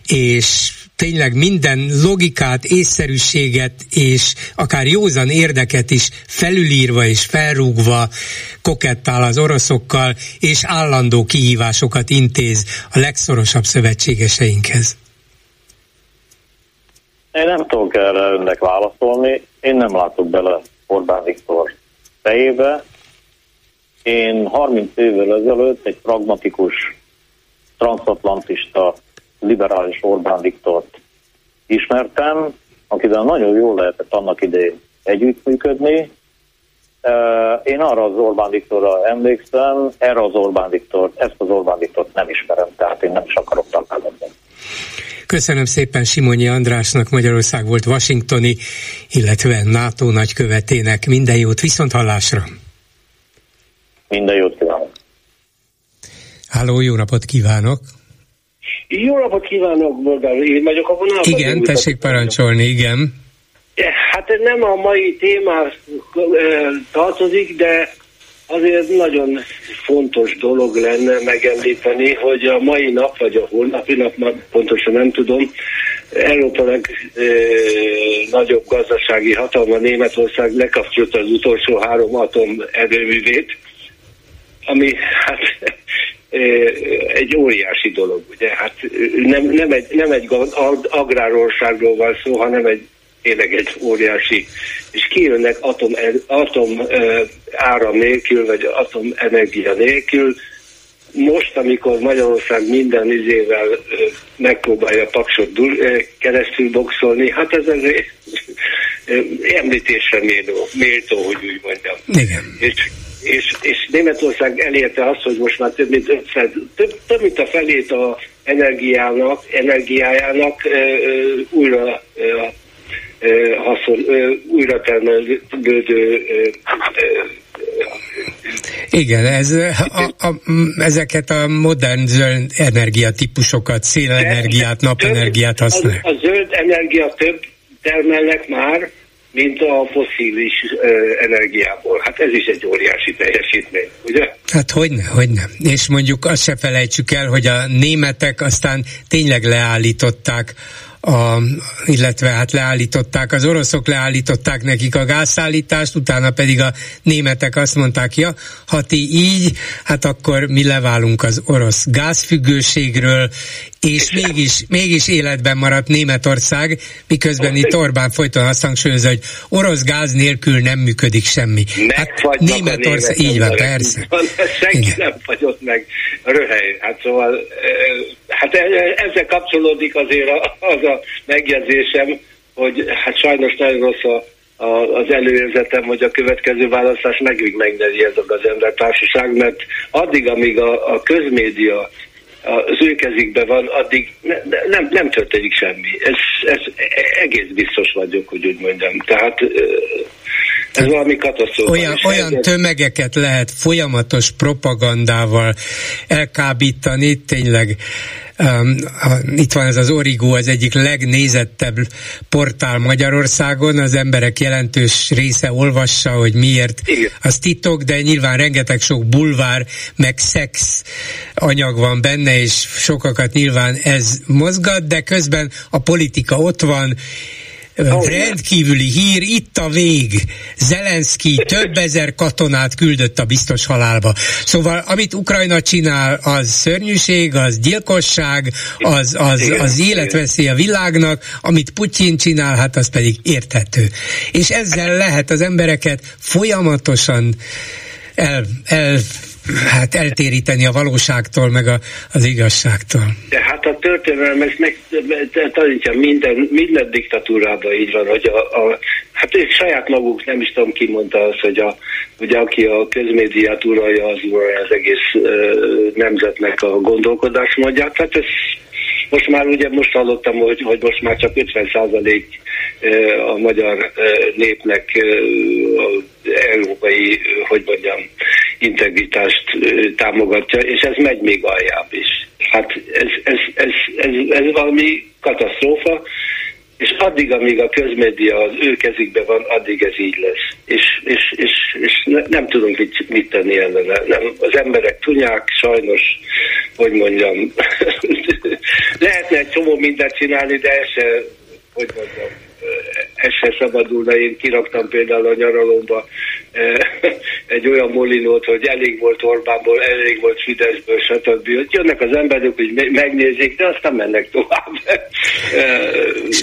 és tényleg minden logikát, észszerűséget és akár józan érdeket is felülírva és felrúgva kokettál az oroszokkal, és állandó kihívásokat intéz a legszorosabb szövetségeseinkhez.
Én nem tudok erre önnek válaszolni. Én nem látok bele Orbán Viktor fejébe. Én 30 évvel ezelőtt egy pragmatikus, transatlantista, liberális Orbán Viktort ismertem, akivel nagyon jól lehetett annak idején együttműködni. Én arra az Orbán Viktorra emlékszem, erre az Orbán Viktor, ezt az Orbán Viktort nem ismerem, tehát én nem is akarok találkozni.
Köszönöm szépen Simonyi Andrásnak, Magyarország volt Washingtoni, illetve NATO nagykövetének. Minden jót, viszont hallásra!
Minden jót kívánok!
Háló, jó napot kívánok!
Jó napot kívánok, Bolgár, én vagyok a vonalban.
Igen, tessék parancsolni, igen.
Hát ez nem a mai témához tartozik, de azért nagyon fontos dolog lenne megemlíteni, hogy a mai nap, vagy a holnapi nap, pontosan nem tudom, Európa legnagyobb gazdasági hatalma Németország lekapcsolta az utolsó három atom erőművét, ami hát egy óriási dolog, ugye? Hát nem, nem egy, nem egy agrárországról van szó, hanem egy tényleg egy óriási, és kijönnek atom, atom áram nélkül, vagy atomenergia nélkül. Most, amikor Magyarország minden izével megpróbálja a paksot keresztül boxolni, hát ez azért említésre méltó, méltó, hogy úgy mondjam.
Igen.
És, és, és Németország elérte azt, hogy most már több mint, 50, több, több mint a felét a energiának, energiájának ö, ö, újra ö, haszon, újra termelődő
igen, ez, a, a, ezeket a modern zöld energiatípusokat, szélenergiát, napenergiát használ.
A, a zöld energia több termelnek már, mint a foszilis energiából. Hát ez is egy óriási teljesítmény, ugye?
Hát hogyne, hogyne. És mondjuk azt se felejtsük el, hogy a németek aztán tényleg leállították a, illetve hát leállították, az oroszok leállították nekik a gázszállítást, utána pedig a németek azt mondták, ja, ha ti így, hát akkor mi leválunk az orosz gázfüggőségről, és mégis, mégis életben maradt Németország, miközben itt Orbán folyton azt hangsúlyozza, hogy orosz gáz nélkül nem működik semmi.
Hát Németország,
így van, persze.
Senki nem fagyott meg röhely. Hát szóval, hát e, e, ezzel kapcsolódik azért az a megjegyzésem, hogy hát sajnos nagyon rossz a az előérzetem, hogy a következő választás megint megnyeri ez a gazember társaság, mert addig, amíg a, a közmédia az ő kezükben van, addig ne, nem, nem történik semmi. Ez, ez egész biztos vagyok, hogy úgy mondjam. Tehát Ez valami katasztrófa.
Olyan, olyan tömegeket lehet folyamatos propagandával elkábítani, tényleg Um, itt van ez az Origo, az egyik legnézettebb portál Magyarországon, az emberek jelentős része olvassa, hogy miért Igen. az titok, de nyilván rengeteg sok bulvár, meg szex anyag van benne, és sokakat nyilván ez mozgat, de közben a politika ott van, Rendkívüli hír, itt a vég. Zelenszky több ezer katonát küldött a biztos halálba. Szóval amit Ukrajna csinál, az szörnyűség, az gyilkosság, az, az, az életveszély a világnak, amit Putyin csinál, hát az pedig érthető. És ezzel lehet az embereket folyamatosan el, el hát eltéríteni a valóságtól, meg a, az igazságtól.
De hát a történelem ezt meg tanítja minden, minden diktatúrában így van, hogy a, a hát ők saját maguk, nem is tudom ki mondta azt, hogy a, ugye aki a közmédiát uralja, az uralja az egész uh, nemzetnek a gondolkodásmódját. Tehát ez most már ugye most hallottam, hogy, hogy most már csak 50 százalék a magyar népnek európai, hogy mondjam, integritást támogatja, és ez megy még aljább is. Hát ez, ez, ez, ez, ez valami katasztrófa, és addig, amíg a közmédia az ő kezükben van, addig ez így lesz. És, és, és, és ne, nem tudunk mit, mit tenni ellene. Nem. Az emberek tunyák, sajnos, hogy mondjam, lehetne egy csomó mindent csinálni, de ez se, hogy mondjam, ez se szabadulna. Én kiraktam például a nyaralomba egy olyan molinót, hogy elég volt Orbánból, elég volt Fideszből, stb. Jönnek az emberek, hogy megnézik, de aztán mennek tovább.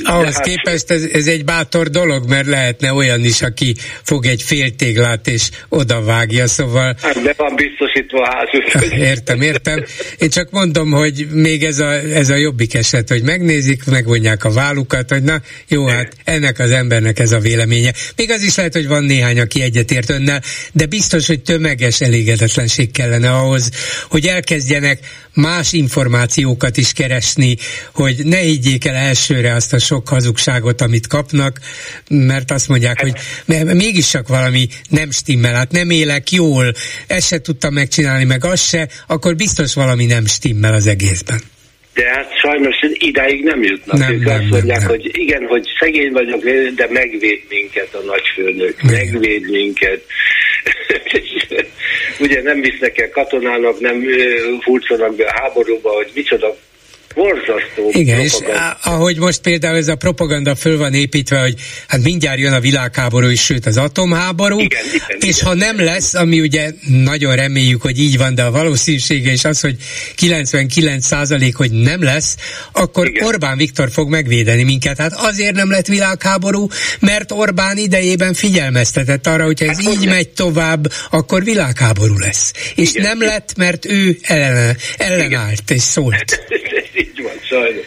Ahhoz hát... képest ez, ez egy bátor dolog, mert lehetne olyan is, aki fog egy féltéglát és odavágja, szóval...
Hát de van biztosítva a házuk.
Értem, értem. Én csak mondom, hogy még ez a, ez a jobbik eset, hogy megnézik, megvonják a vállukat, hogy na jó, hát ennek az embernek ez a véleménye. Még az is lehet, hogy van néhány, aki egyetért önnel, de biztos, hogy tömeges elégedetlenség kellene ahhoz, hogy elkezdjenek más információkat is keresni, hogy ne higgyék el elsőre azt a sok hazugságot, amit kapnak, mert azt mondják, hogy mégis csak valami nem stimmel, hát nem élek jól, ezt se tudtam megcsinálni, meg azt se, akkor biztos valami nem stimmel az egészben.
De hát sajnos idáig nem jutnak.
Nem,
ők
nem,
azt mondják,
nem,
hogy igen, hogy szegény vagyok, de megvéd minket a nagyfőnök, megvéd minket. Ugye nem visznek el katonának, nem furcsanak be a háborúba, hogy micsoda borzasztó
Igen, és ahogy most például ez a propaganda föl van építve, hogy hát mindjárt jön a világháború is, sőt az atomháború,
igen, igen,
és
igen.
ha nem lesz, ami ugye nagyon reméljük, hogy így van, de a valószínűsége is az, hogy 99 százalék, hogy nem lesz, akkor igen. Orbán Viktor fog megvédeni minket. Hát azért nem lett világháború, mert Orbán idejében figyelmeztetett arra, hogy ez hát, így megy tovább, akkor világháború lesz. És igen, nem lett, mert ő ellen, ellenállt és szólt.
Így van, sajnos.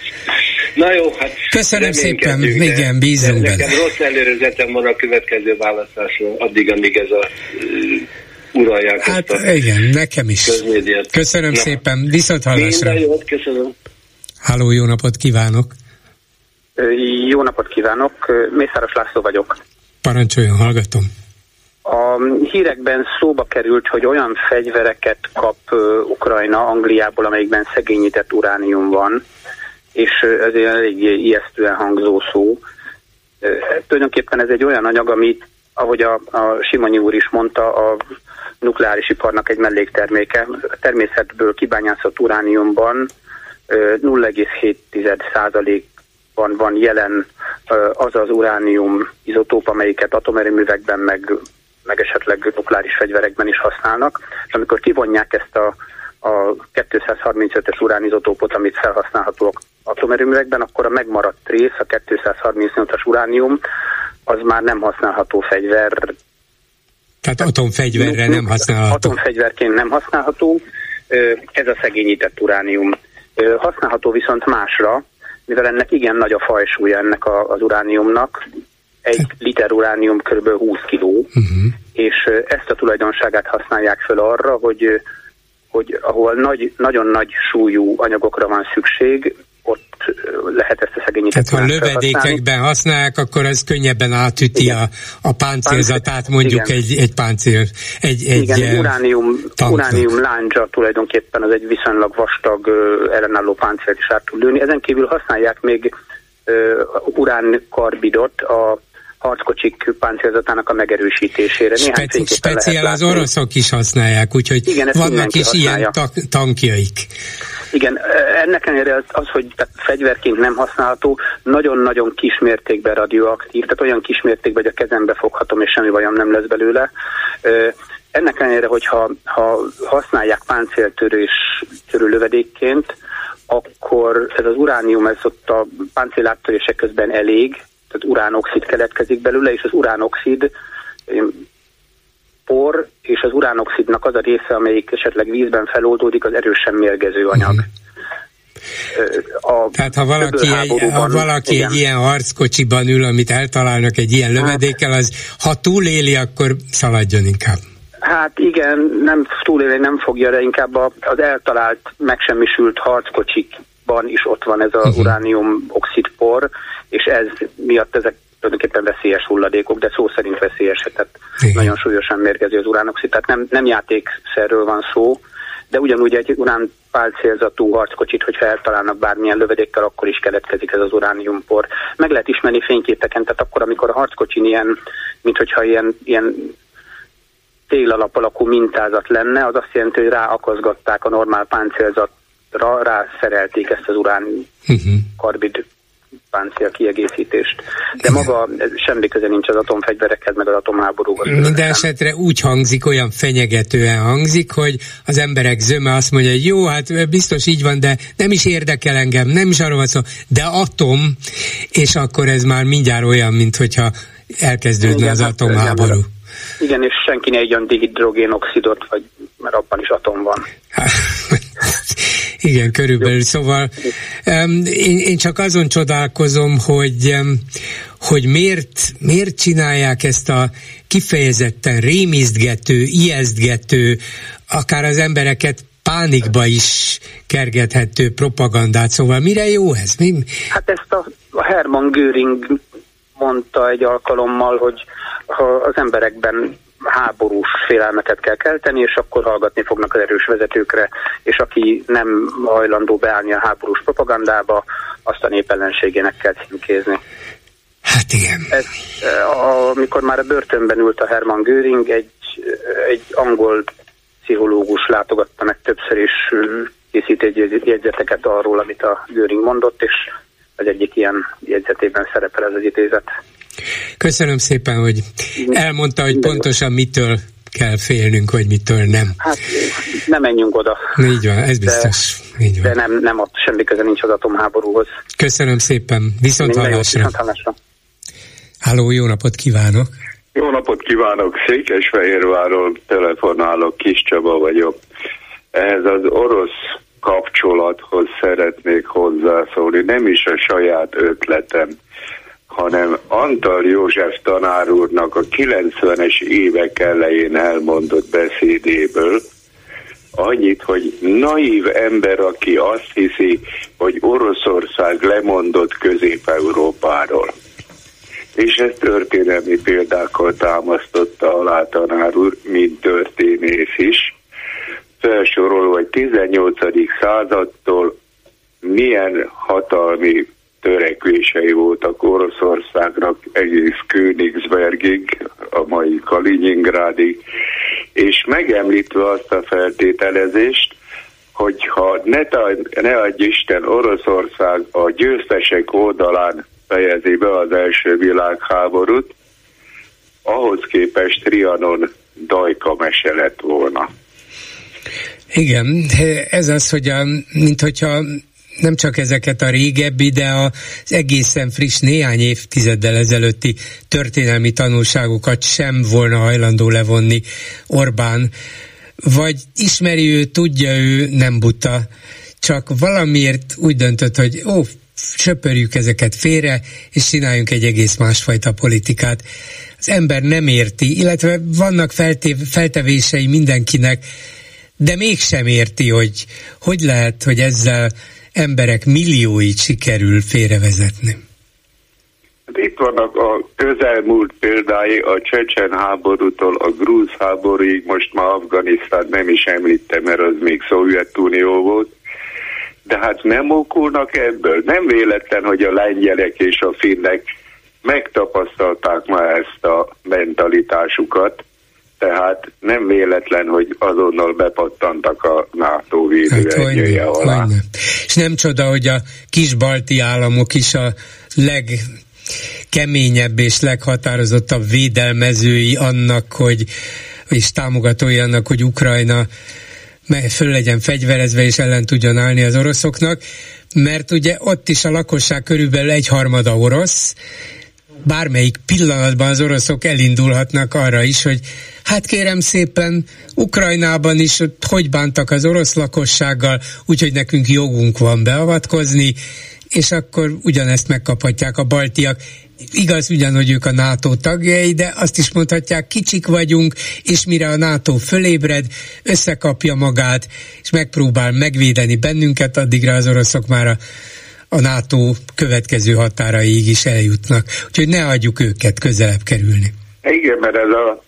Na jó, hát
Köszönöm szépen, igen, bízunk
benne. Nekem rossz előrezetem van a következő választásról, addig, amíg ez a uralják
Hát a igen, nekem is.
Közmédiát.
Köszönöm Na. szépen, viszont hallásra.
Minden jót, köszönöm.
Háló, jó napot kívánok!
Jó napot kívánok, Mészáros László vagyok.
Parancsoljon, hallgatom.
A hírekben szóba került, hogy olyan fegyvereket kap Ukrajna Angliából, amelyikben szegényített uránium van, és ez egy elég ijesztően hangzó szó. Tulajdonképpen ez egy olyan anyag, amit, ahogy a, a Simonyi úr is mondta, a nukleáris iparnak egy mellékterméke. A természetből kibányászott urániumban 0,7%-ban van jelen az az uránium izotóp, amelyiket atomerőművekben meg meg esetleg nukleáris fegyverekben is használnak, és amikor kivonják ezt a, a 235-es uránizotópot, amit felhasználhatóak atomerőművekben, akkor a megmaradt rész, a 238-as uránium, az már nem használható fegyver.
Tehát atomfegyverre nem használható.
Atomfegyverként nem használható. Ez a szegényített uránium. Használható viszont másra, mivel ennek igen nagy a fajsúlya ennek az urániumnak, egy liter uránium kb. 20 kg, uh-huh. és ezt a tulajdonságát használják fel arra, hogy, hogy ahol nagy, nagyon nagy súlyú anyagokra van szükség, ott lehet ezt a szegényített
Tehát ha lövedékekben használják, akkor ez könnyebben átüti a, a páncélzatát mondjuk egy, egy páncél, egy, egy
Igen, egy uránium, uránium láncsa tulajdonképpen az egy viszonylag vastag ellenálló páncélt is át tud lőni. Ezen kívül használják még uránkarbidot a harckocsik páncélzatának a megerősítésére.
Speci- speciál az oroszok is használják, úgyhogy Igen, vannak is használja. ilyen ta- tankjaik.
Igen, ennek ellenére az, az, hogy fegyverként nem használható, nagyon-nagyon kismértékben radioaktív, tehát olyan kismértékben, hogy a kezembe foghatom, és semmi bajom nem lesz belőle. Ennek ellenére, hogyha ha használják páncéltörés törő lövedékként, akkor ez az uránium, ez ott a páncéláttörések közben elég, tehát uránoxid keletkezik belőle, és az uránoxid por, és az uránoxidnak az a része, amelyik esetleg vízben feloldódik, az erősen mérgező anyag. Uh-huh.
A Tehát ha valaki, egy, ha valaki egy ilyen harckocsiban ül, amit eltalálnak egy ilyen hát- lövedékkel, az ha túléli, akkor szaladjon inkább.
Hát igen, nem túlélni nem fogja, de inkább az eltalált, megsemmisült harckocsikban is ott van ez a uh-huh. uránium oxidpor, és ez miatt ezek tulajdonképpen veszélyes hulladékok, de szó szerint veszélyes, tehát Igen. nagyon súlyosan mérgező az uránoxid, tehát nem, nem játékszerről van szó, de ugyanúgy egy urán pálcélzatú harckocsit, hogyha eltalálnak bármilyen lövedékkel, akkor is keletkezik ez az urániumpor. Meg lehet ismerni fényképeken, tehát akkor, amikor a harckocsin ilyen, mint hogyha ilyen, ilyen télalap alakú mintázat lenne, az azt jelenti, hogy ráakaszgatták a normál páncélzatra, rászerelték ezt az urán uh-huh. karbid páncél kiegészítést. De maga semmi köze nincs az atomfegyverekhez, meg az atomháborúhoz.
Minden esetre úgy hangzik, olyan fenyegetően hangzik, hogy az emberek zöme azt mondja, hogy jó, hát biztos így van, de nem is érdekel engem, nem is arról van szó, de atom, és akkor ez már mindjárt olyan, mint hogyha elkezdődne Igen, az hát, atomháború. Igen,
igen, és senki ne egyen dihidrogénoxidot, vagy mert abban is atom van.
Igen, körülbelül. Szóval um, én, én csak azon csodálkozom, hogy um, hogy miért, miért csinálják ezt a kifejezetten rémisztgető, ijesztgető, akár az embereket pánikba is kergethető propagandát, szóval mire jó ez? Mi?
Hát ezt a, a Hermann Göring mondta egy alkalommal, hogy ha az emberekben háborús félelmeket kell kelteni, és akkor hallgatni fognak az erős vezetőkre, és aki nem hajlandó beállni a háborús propagandába, azt a népellenségének kell címkézni.
Hát igen. Ez,
amikor már a börtönben ült a Hermann Göring, egy, egy angol pszichológus látogatta meg többször, és készít egy jegyzeteket arról, amit a Göring mondott, és az egyik ilyen jegyzetében szerepel ez az idézet.
Köszönöm szépen, hogy elmondta, hogy pontosan mitől kell félnünk, hogy mitől nem.
Hát nem menjünk oda.
Így van, ez biztos.
De,
Így van.
de nem, nem ott semmi köze nincs az atomháborúhoz.
Köszönöm szépen, viszont hallásra. Viszont hallásra. Háló, jó napot kívánok!
Jó napot kívánok! Székesfehérváról telefonálok, Kis Csaba vagyok. Ehhez az orosz kapcsolathoz szeretnék hozzászólni, nem is a saját ötletem hanem Antal József tanár úrnak a 90-es évek elején elmondott beszédéből, annyit, hogy naív ember, aki azt hiszi, hogy Oroszország lemondott Közép-Európáról. És ez történelmi példákkal támasztotta alá tanár úr, mint történész is. Felsorolva, hogy 18. századtól milyen hatalmi törekvései voltak Oroszországnak egész Königsbergig, a mai Kaliningrádig, és megemlítve azt a feltételezést, hogyha ne, ne adj Isten Oroszország a győztesek oldalán fejezi be az első világháborút, ahhoz képest Trianon dajka mese lett volna.
Igen, ez az, hogy a, mint hogyha nem csak ezeket a régebbi, de az egészen friss néhány évtizeddel ezelőtti történelmi tanulságokat sem volna hajlandó levonni Orbán, vagy ismeri ő, tudja ő, nem buta, csak valamiért úgy döntött, hogy ó, söpörjük ezeket félre, és csináljunk egy egész másfajta politikát. Az ember nem érti, illetve vannak feltév, feltevései mindenkinek, de mégsem érti, hogy hogy lehet, hogy ezzel emberek millióit sikerül félrevezetni.
Hát itt vannak a közelmúlt példái a csecsen háborútól a grúz háborúig, most már Afganisztán nem is említem, mert az még Szovjetunió volt. De hát nem okulnak ebből. Nem véletlen, hogy a lengyelek és a finnek megtapasztalták már ezt a mentalitásukat, tehát nem véletlen, hogy azonnal bepattantak a NATO védőegyője hát, alá. Hogyne.
És nem csoda, hogy a kis balti államok is a leg keményebb és leghatározottabb védelmezői annak, hogy és támogatói annak, hogy Ukrajna föl legyen fegyverezve és ellen tudjon állni az oroszoknak, mert ugye ott is a lakosság körülbelül egy harmada orosz, bármelyik pillanatban az oroszok elindulhatnak arra is, hogy hát kérem szépen, Ukrajnában is hogy bántak az orosz lakossággal, úgyhogy nekünk jogunk van beavatkozni, és akkor ugyanezt megkaphatják a baltiak. Igaz ugyan, hogy ők a NATO tagjai, de azt is mondhatják, kicsik vagyunk, és mire a NATO fölébred, összekapja magát, és megpróbál megvédeni bennünket, addigra az oroszok már a a NATO következő határaig is eljutnak. Úgyhogy ne adjuk őket közelebb kerülni.
Igen, mert ez a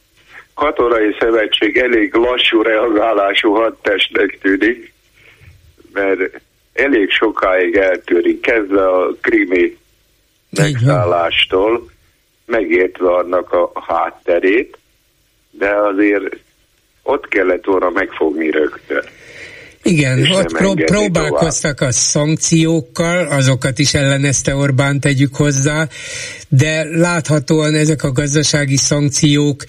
katonai szövetség elég lassú reagálású hadtestnek tűnik, mert elég sokáig eltűrik, kezdve a krimi megszállástól, megértve annak a hátterét, de azért ott kellett volna megfogni rögtön.
Igen, ott pró- próbálkoztak tovább. a szankciókkal, azokat is ellenezte Orbán, tegyük hozzá, de láthatóan ezek a gazdasági szankciók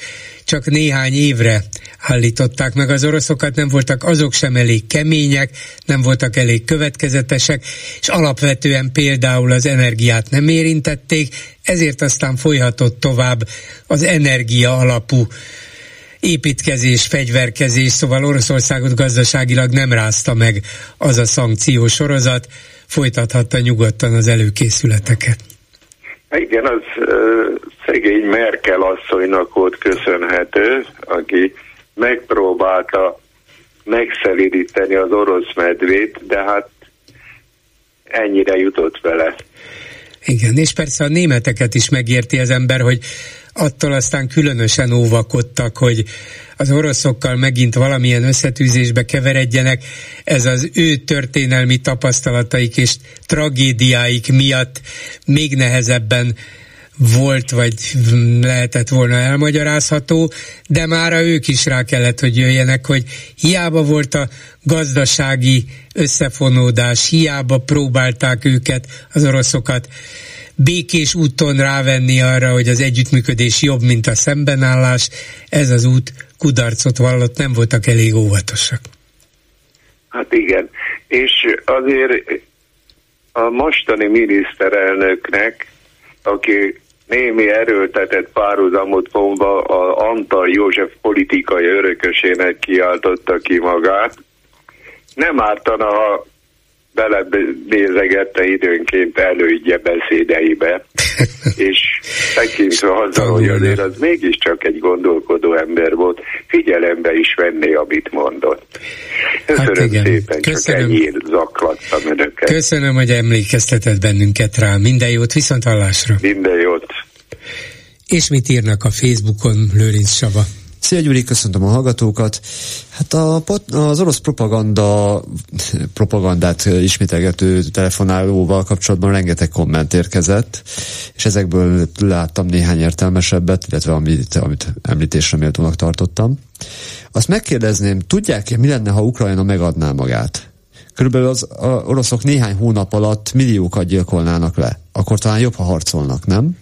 csak néhány évre állították meg az oroszokat, nem voltak azok sem elég kemények, nem voltak elég következetesek, és alapvetően például az energiát nem érintették, ezért aztán folyhatott tovább az energia alapú építkezés, fegyverkezés, szóval Oroszországot gazdaságilag nem rázta meg az a szankció sorozat, folytathatta nyugodtan az előkészületeket.
Igen, az szegény Merkel asszonynak volt köszönhető, aki megpróbálta megszelidíteni az orosz medvét, de hát ennyire jutott vele.
Igen, és persze a németeket is megérti az ember, hogy attól aztán különösen óvakodtak, hogy az oroszokkal megint valamilyen összetűzésbe keveredjenek, ez az ő történelmi tapasztalataik és tragédiáik miatt még nehezebben volt, vagy lehetett volna elmagyarázható, de mára ők is rá kellett, hogy jöjjenek, hogy hiába volt a gazdasági összefonódás, hiába próbálták őket, az oroszokat békés úton rávenni arra, hogy az együttműködés jobb, mint a szembenállás, ez az út kudarcot vallott, nem voltak elég óvatosak.
Hát igen, és azért a mostani miniszterelnöknek, aki némi erőltetett párhuzamot vonva a Antal József politikai örökösének kiáltotta ki magát, nem ártana, ha belenézegette időnként elődje beszédeibe, és tekintve azzal, hogy azért az mégiscsak egy gondolkodó ember volt, figyelembe is venné, amit mondott. Köszönöm hát igen. szépen, Köszönöm. csak ennyit zaklattam önöket.
Köszönöm, hogy emlékeztetett bennünket rá. Minden jót, viszont hallásra.
Minden jót.
És mit írnak a Facebookon, Lőrinc Saba?
Szia Gyuri, köszöntöm a hallgatókat. Hát a, az orosz propaganda, propagandát ismételgető telefonálóval kapcsolatban rengeteg komment érkezett, és ezekből láttam néhány értelmesebbet, illetve amit, amit említésre méltónak tartottam. Azt megkérdezném, tudják-e, mi lenne, ha Ukrajna megadná magát? Körülbelül az a oroszok néhány hónap alatt milliókat gyilkolnának le. Akkor talán jobb, ha harcolnak, nem?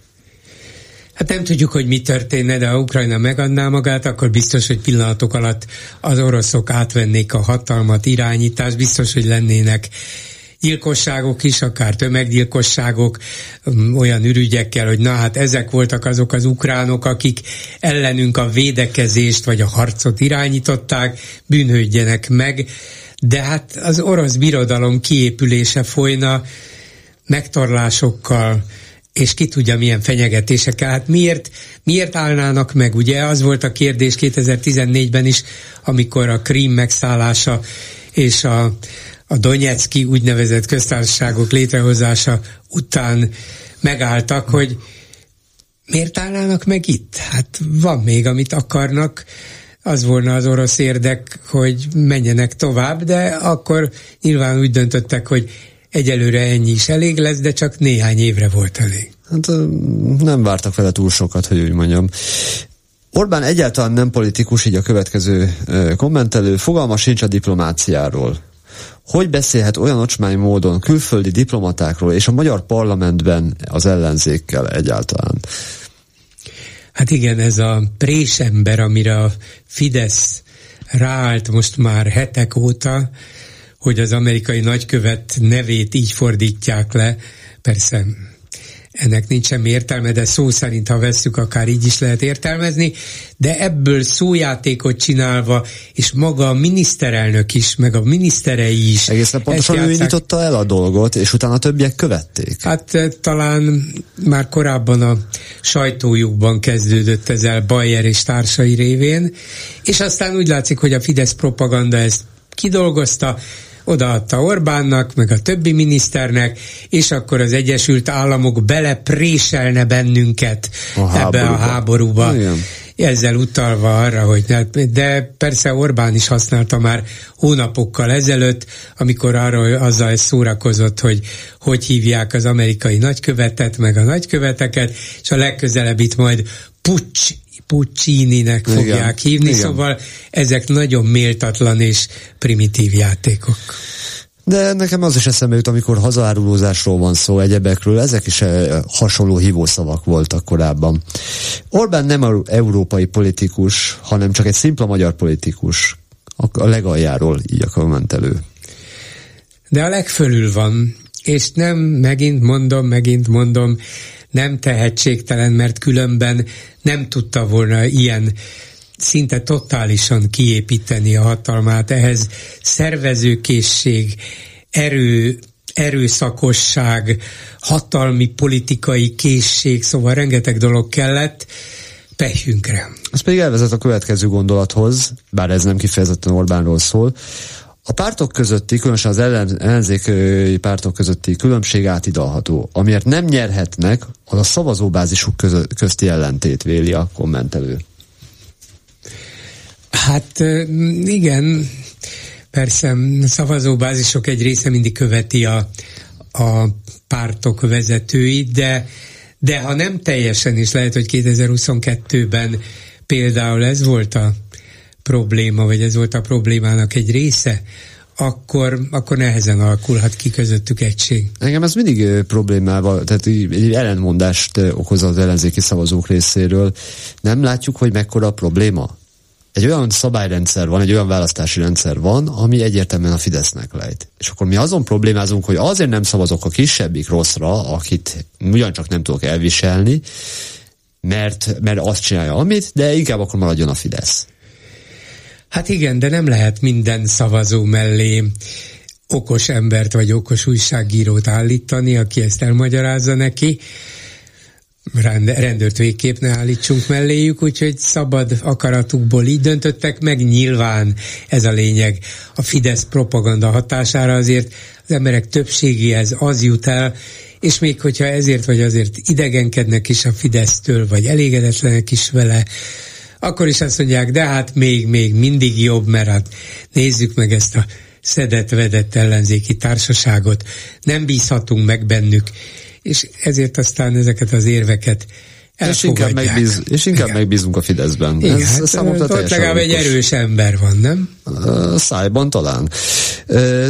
Hát nem tudjuk, hogy mi történne, de ha Ukrajna megadná magát, akkor biztos, hogy pillanatok alatt az oroszok átvennék a hatalmat, irányítást, biztos, hogy lennének gyilkosságok is, akár tömeggyilkosságok, um, olyan ürügyekkel, hogy na hát ezek voltak azok az ukránok, akik ellenünk a védekezést vagy a harcot irányították, bűnhődjenek meg, de hát az orosz birodalom kiépülése folyna megtorlásokkal, és ki tudja milyen fenyegetésekkel. Hát miért, miért állnának meg? Ugye az volt a kérdés 2014-ben is, amikor a Krím megszállása és a, a Donetszki úgynevezett köztársaságok létrehozása után megálltak, hogy miért állnának meg itt? Hát van még, amit akarnak, az volna az orosz érdek, hogy menjenek tovább, de akkor nyilván úgy döntöttek, hogy egyelőre ennyi is elég lesz, de csak néhány évre volt elég.
Hát nem vártak vele túl sokat, hogy úgy mondjam. Orbán egyáltalán nem politikus, így a következő kommentelő, fogalma sincs a diplomáciáról. Hogy beszélhet olyan ocsmány módon külföldi diplomatákról és a magyar parlamentben az ellenzékkel egyáltalán?
Hát igen, ez a présember, amire a Fidesz ráállt most már hetek óta, hogy az amerikai nagykövet nevét így fordítják le, persze ennek nincs semmi értelme, de szó szerint, ha vesszük, akár így is lehet értelmezni, de ebből szójátékot csinálva, és maga a miniszterelnök is, meg a miniszterei is.
Egészen pontosan ő indította el a dolgot, és utána többiek követték.
Hát eh, talán már korábban a sajtójukban kezdődött ezzel Bayer és társai révén, és aztán úgy látszik, hogy a Fidesz propaganda ezt kidolgozta, odaadta Orbánnak, meg a többi miniszternek, és akkor az Egyesült Államok belepréselne bennünket a ebbe háborúba. a háborúba. Igen ezzel utalva arra, hogy de persze Orbán is használta már hónapokkal ezelőtt, amikor arról azzal szórakozott, hogy hogy hívják az amerikai nagykövetet, meg a nagyköveteket, és a legközelebb itt majd pucs Puccini-nek fogják hívni, Igen. szóval ezek nagyon méltatlan és primitív játékok.
De nekem az is eszembe jut, amikor hazárulózásról van szó, egyebekről, ezek is eh, hasonló hívószavak voltak korábban. Orbán nem európai politikus, hanem csak egy szimpla magyar politikus. A legaljáról így a kommentelő.
De a legfölül van, és nem, megint mondom, megint mondom, nem tehetségtelen, mert különben nem tudta volna ilyen szinte totálisan kiépíteni a hatalmát. Ehhez szervezőkészség, erő, erőszakosság, hatalmi politikai készség, szóval rengeteg dolog kellett pehjünkre.
Ez pedig elvezet a következő gondolathoz, bár ez nem kifejezetten Orbánról szól, a pártok közötti, különösen az ellen, ellenzéki pártok közötti különbség átidalható. Amiért nem nyerhetnek, az a szavazóbázisuk közti ellentét véli a kommentelő.
Hát igen, persze szavazóbázisok egy része mindig követi a, a pártok vezetőit, de, de ha nem teljesen is, lehet, hogy 2022-ben például ez volt a probléma, vagy ez volt a problémának egy része, akkor, akkor nehezen alakulhat ki közöttük egység.
Engem ez mindig problémával, tehát egy ellentmondást okoz az ellenzéki szavazók részéről. Nem látjuk, hogy mekkora a probléma? Egy olyan szabályrendszer van, egy olyan választási rendszer van, ami egyértelműen a Fidesznek lejt. És akkor mi azon problémázunk, hogy azért nem szavazok a kisebbik rosszra, akit ugyancsak nem tudok elviselni, mert, mert azt csinálja amit, de inkább akkor maradjon a Fidesz.
Hát igen, de nem lehet minden szavazó mellé okos embert vagy okos újságírót állítani, aki ezt elmagyarázza neki. Rendőrt végképp ne állítsunk melléjük, úgyhogy szabad akaratukból így döntöttek meg. Nyilván ez a lényeg. A Fidesz propaganda hatására azért az emberek többségéhez az jut el, és még hogyha ezért vagy azért idegenkednek is a Fidesztől, vagy elégedetlenek is vele, akkor is azt mondják, de hát még, még mindig jobb, mert hát nézzük meg ezt a szedett-vedett ellenzéki társaságot, nem bízhatunk meg bennük, és ezért aztán ezeket az érveket
és inkább, megbíz, és inkább Igen. megbízunk a Fideszben.
Igen, Ez hát, számomra ott legalább egy erős ember van, nem?
Szájban talán.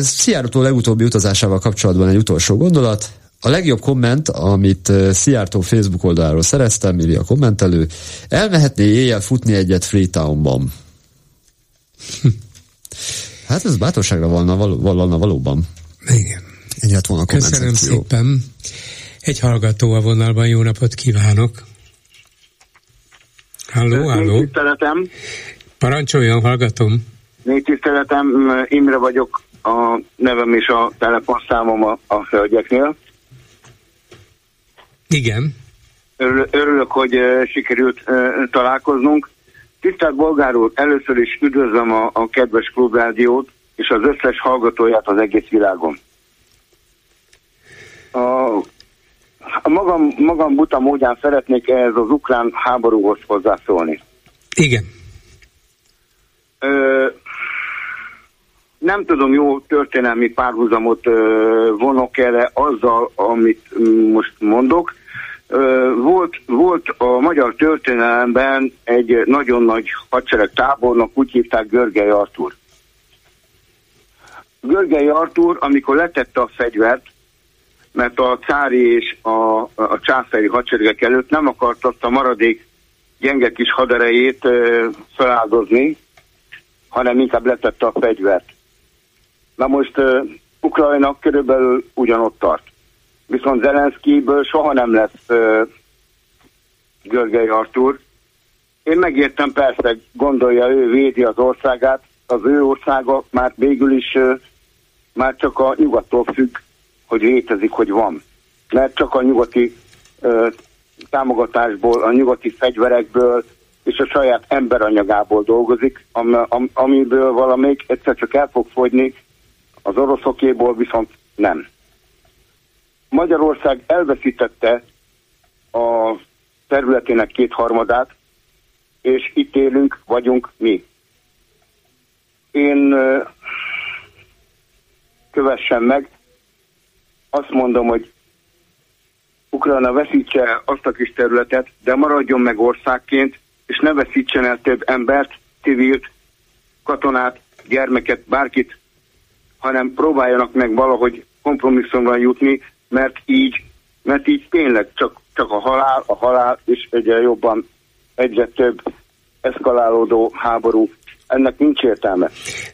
Szijjártó legutóbbi utazásával kapcsolatban egy utolsó gondolat. A legjobb komment, amit uh, Szijjártó Facebook oldaláról szereztem, írja a kommentelő, elmehetné éjjel futni egyet Freetownban. hát ez bátorságra valna, való, valna valóban.
Igen.
Ennyi lett volna a
Köszönöm szépen. Egy hallgató a vonalban, jó napot kívánok. Halló, halló.
tiszteletem.
Parancsoljon, hallgatom.
Négy tiszteletem, Imre vagyok, a nevem és a telefonszámom a, a hölgyeknél.
Igen.
Örülök, hogy sikerült találkoznunk. Tisztelt Bolgár úr, először is üdvözlöm a, a kedves klubrádiót, és az összes hallgatóját az egész világon. A, a magam, magam buta módján szeretnék ehhez az ukrán háborúhoz hozzászólni.
Igen.
Ö, nem tudom, jó történelmi párhuzamot ö, vonok erre azzal, amit most mondok. Volt, volt a magyar történelemben egy nagyon nagy hadsereg tábornok, úgy hívták Görgely Artur. Görgely Artur, amikor letette a fegyvert, mert a cári és a, a császári hadseregek előtt nem akart a maradék gyenge kis haderejét feláldozni, hanem inkább letette a fegyvert. Na most Ukrajna körülbelül ugyanott tart. Viszont Zelenszkijből soha nem lesz uh, Görgely Artur. Én megértem, persze, gondolja, ő védi az országát, az ő országa már végül is uh, már csak a nyugattól függ, hogy létezik, hogy van. Mert csak a nyugati uh, támogatásból, a nyugati fegyverekből és a saját emberanyagából dolgozik, am, am, amiből valamelyik egyszer csak el fog fogyni, az oroszokéból viszont nem. Magyarország elveszítette a területének kétharmadát, és itt élünk, vagyunk mi. Én kövessen meg, azt mondom, hogy Ukrajna veszítse azt a kis területet, de maradjon meg országként, és ne veszítsen el több embert, civilt, katonát, gyermeket, bárkit, hanem próbáljanak meg valahogy kompromisszumra jutni, mert így, mert így tényleg csak, csak a halál, a halál, és egyre jobban, egyre több eszkalálódó háború ennek nincs értelme.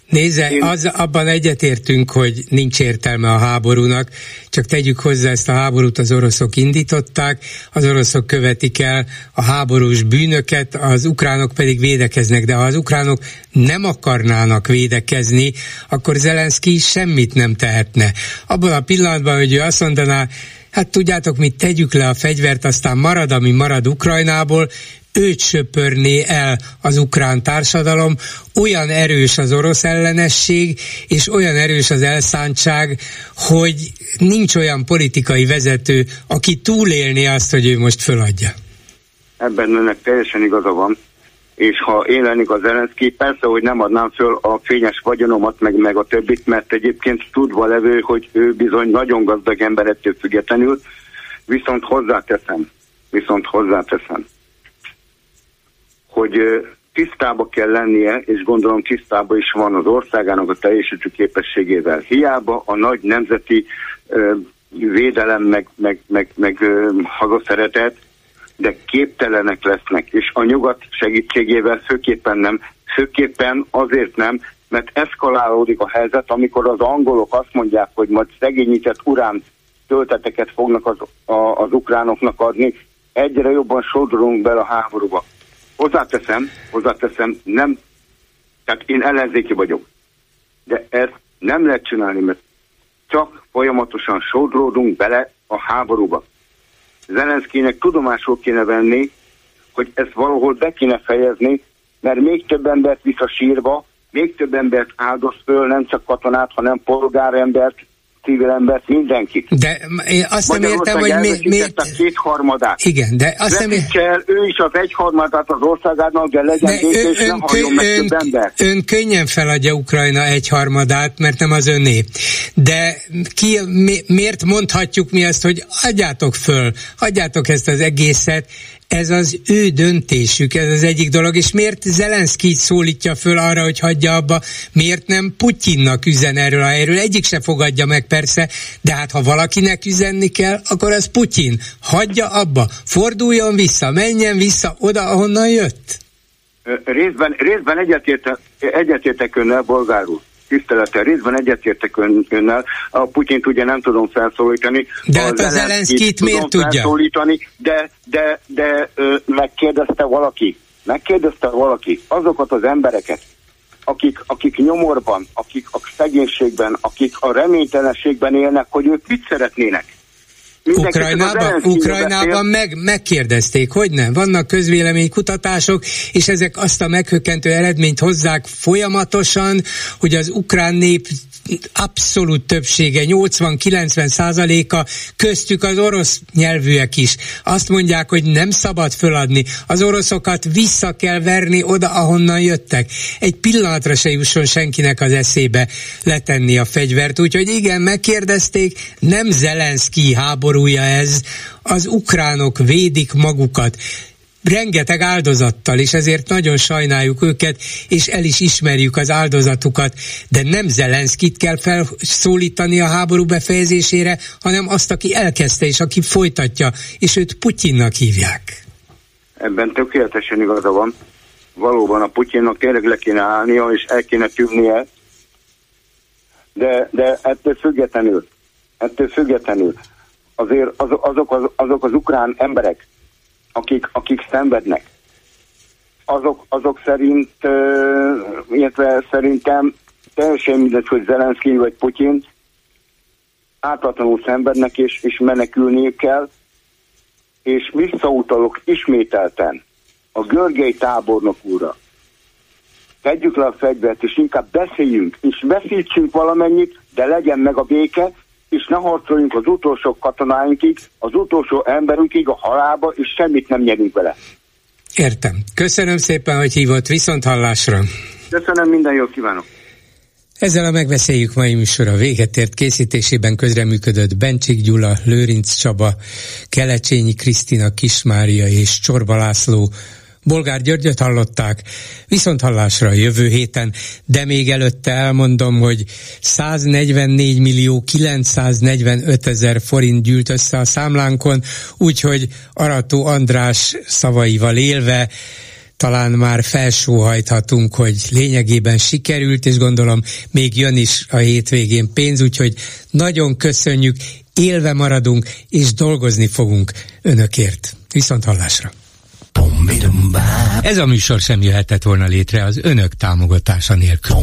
Nézze, Én... az, abban egyetértünk, hogy nincs értelme a háborúnak, csak tegyük hozzá ezt a háborút az oroszok indították, az oroszok követik el a háborús bűnöket, az ukránok pedig védekeznek, de ha az ukránok nem akarnának védekezni, akkor Zelenszky semmit nem tehetne. Abban a pillanatban, hogy ő azt mondaná, hát tudjátok mit, tegyük le a fegyvert, aztán marad, ami marad Ukrajnából, őt söpörné el az ukrán társadalom, olyan erős az orosz ellenesség, és olyan erős az elszántság, hogy nincs olyan politikai vezető, aki túlélni azt, hogy ő most föladja.
Ebben önnek teljesen igaza van, és ha én lennék az Zelenszky, persze, hogy nem adnám föl a fényes vagyonomat, meg, meg a többit, mert egyébként tudva levő, hogy ő bizony nagyon gazdag ember ettől függetlenül, viszont hozzáteszem, viszont hozzáteszem, hogy tisztába kell lennie, és gondolom tisztába is van az országának a teljesítő képességével. Hiába a nagy nemzeti védelem, meg, meg, meg, meg hazaszeretet, de képtelenek lesznek, és a nyugat segítségével főképpen nem, főképpen azért nem, mert eszkalálódik a helyzet, amikor az angolok azt mondják, hogy majd szegényített urán tölteteket fognak az, a, az ukránoknak adni, egyre jobban sodrunk bele a háborúba. Hozzáteszem, hozzáteszem, nem, tehát én ellenzéki vagyok, de ezt nem lehet csinálni, mert csak folyamatosan sodródunk bele a háborúba. Zelenszkinek tudomásul kéne venni, hogy ezt valahol be kéne fejezni, mert még több embert visz a sírba, még több embert áldoz föl, nem csak katonát, hanem polgárembert, civil embert, mindenkit.
De én azt nem értem, hogy mi, miért...
a kétharmadát.
Igen, de azt nem
értem... ő is az egyharmadát az országának, de legyen de békés, és nem meg ön, több ember.
Ön könnyen feladja Ukrajna egyharmadát, mert nem az öné. De ki, mi, miért mondhatjuk mi azt, hogy adjátok föl, adjátok ezt az egészet, ez az ő döntésük, ez az egyik dolog, és miért Zelenszky szólítja föl arra, hogy hagyja abba, miért nem Putyinnak üzen erről a helyről, egyik se fogadja meg persze, de hát ha valakinek üzenni kell, akkor az Putyin. Hagyja abba, forduljon vissza, menjen vissza oda, ahonnan jött.
Részben, részben egyetértek, egyetértek önnel, bolgárul tisztelettel részben egyetértek ön, önnel, a Putyint ugye nem tudom felszólítani.
De hát az Zelenszkit miért tudja? Felszólítani,
de, de, de ö, megkérdezte valaki, megkérdezte valaki azokat az embereket, akik, akik nyomorban, akik a szegénységben, akik a reménytelenségben élnek, hogy ők mit szeretnének.
Ukrajnában, Ukrajnában meg, megkérdezték, hogy nem. Vannak közvéleménykutatások, és ezek azt a meghökkentő eredményt hozzák folyamatosan, hogy az ukrán nép abszolút többsége, 80-90 százaléka, köztük az orosz nyelvűek is. Azt mondják, hogy nem szabad föladni. Az oroszokat vissza kell verni oda, ahonnan jöttek. Egy pillanatra se jusson senkinek az eszébe letenni a fegyvert. Úgyhogy igen, megkérdezték, nem Zelenszky háborúja ez, az ukránok védik magukat rengeteg áldozattal, és ezért nagyon sajnáljuk őket, és el is ismerjük az áldozatukat, de nem Zelenszkit kell felszólítani a háború befejezésére, hanem azt, aki elkezdte, és aki folytatja, és őt Putyinnak hívják.
Ebben tökéletesen igaza van. Valóban a Putyinnak tényleg le kéne állnia, és el kéne tűnnie, de, de ettől függetlenül, ettől függetlenül azért az, azok, az, azok az ukrán emberek, akik, akik szenvednek, azok, azok szerint, illetve szerintem teljesen mindegy, hogy Zelenszky vagy Putyin ártatlanul szenvednek és, és menekülniük kell, és visszautalok ismételten a Görgely tábornok úrra. Tegyük le a fegyvert, és inkább beszéljünk, és veszítsünk valamennyit, de legyen meg a béke, és ne harcoljunk az utolsó katonáinkig, az utolsó emberünkig a halálba, és semmit nem nyerünk vele.
Értem. Köszönöm szépen, hogy hívott. Viszont hallásra.
Köszönöm, minden jót kívánok.
Ezzel a megbeszéljük mai műsora véget ért készítésében közreműködött Bencsik Gyula, Lőrinc Csaba, Kelecsényi Krisztina Kismária és Csorba László, Bolgár Györgyöt hallották, viszont hallásra jövő héten, de még előtte elmondom, hogy 144 millió 945 ezer forint gyűlt össze a számlánkon, úgyhogy Arató András szavaival élve talán már felsóhajthatunk, hogy lényegében sikerült, és gondolom még jön is a hétvégén pénz, úgyhogy nagyon köszönjük, élve maradunk, és dolgozni fogunk önökért. Viszont hallásra! Ez a műsor sem jöhetett volna létre az önök támogatása nélkül.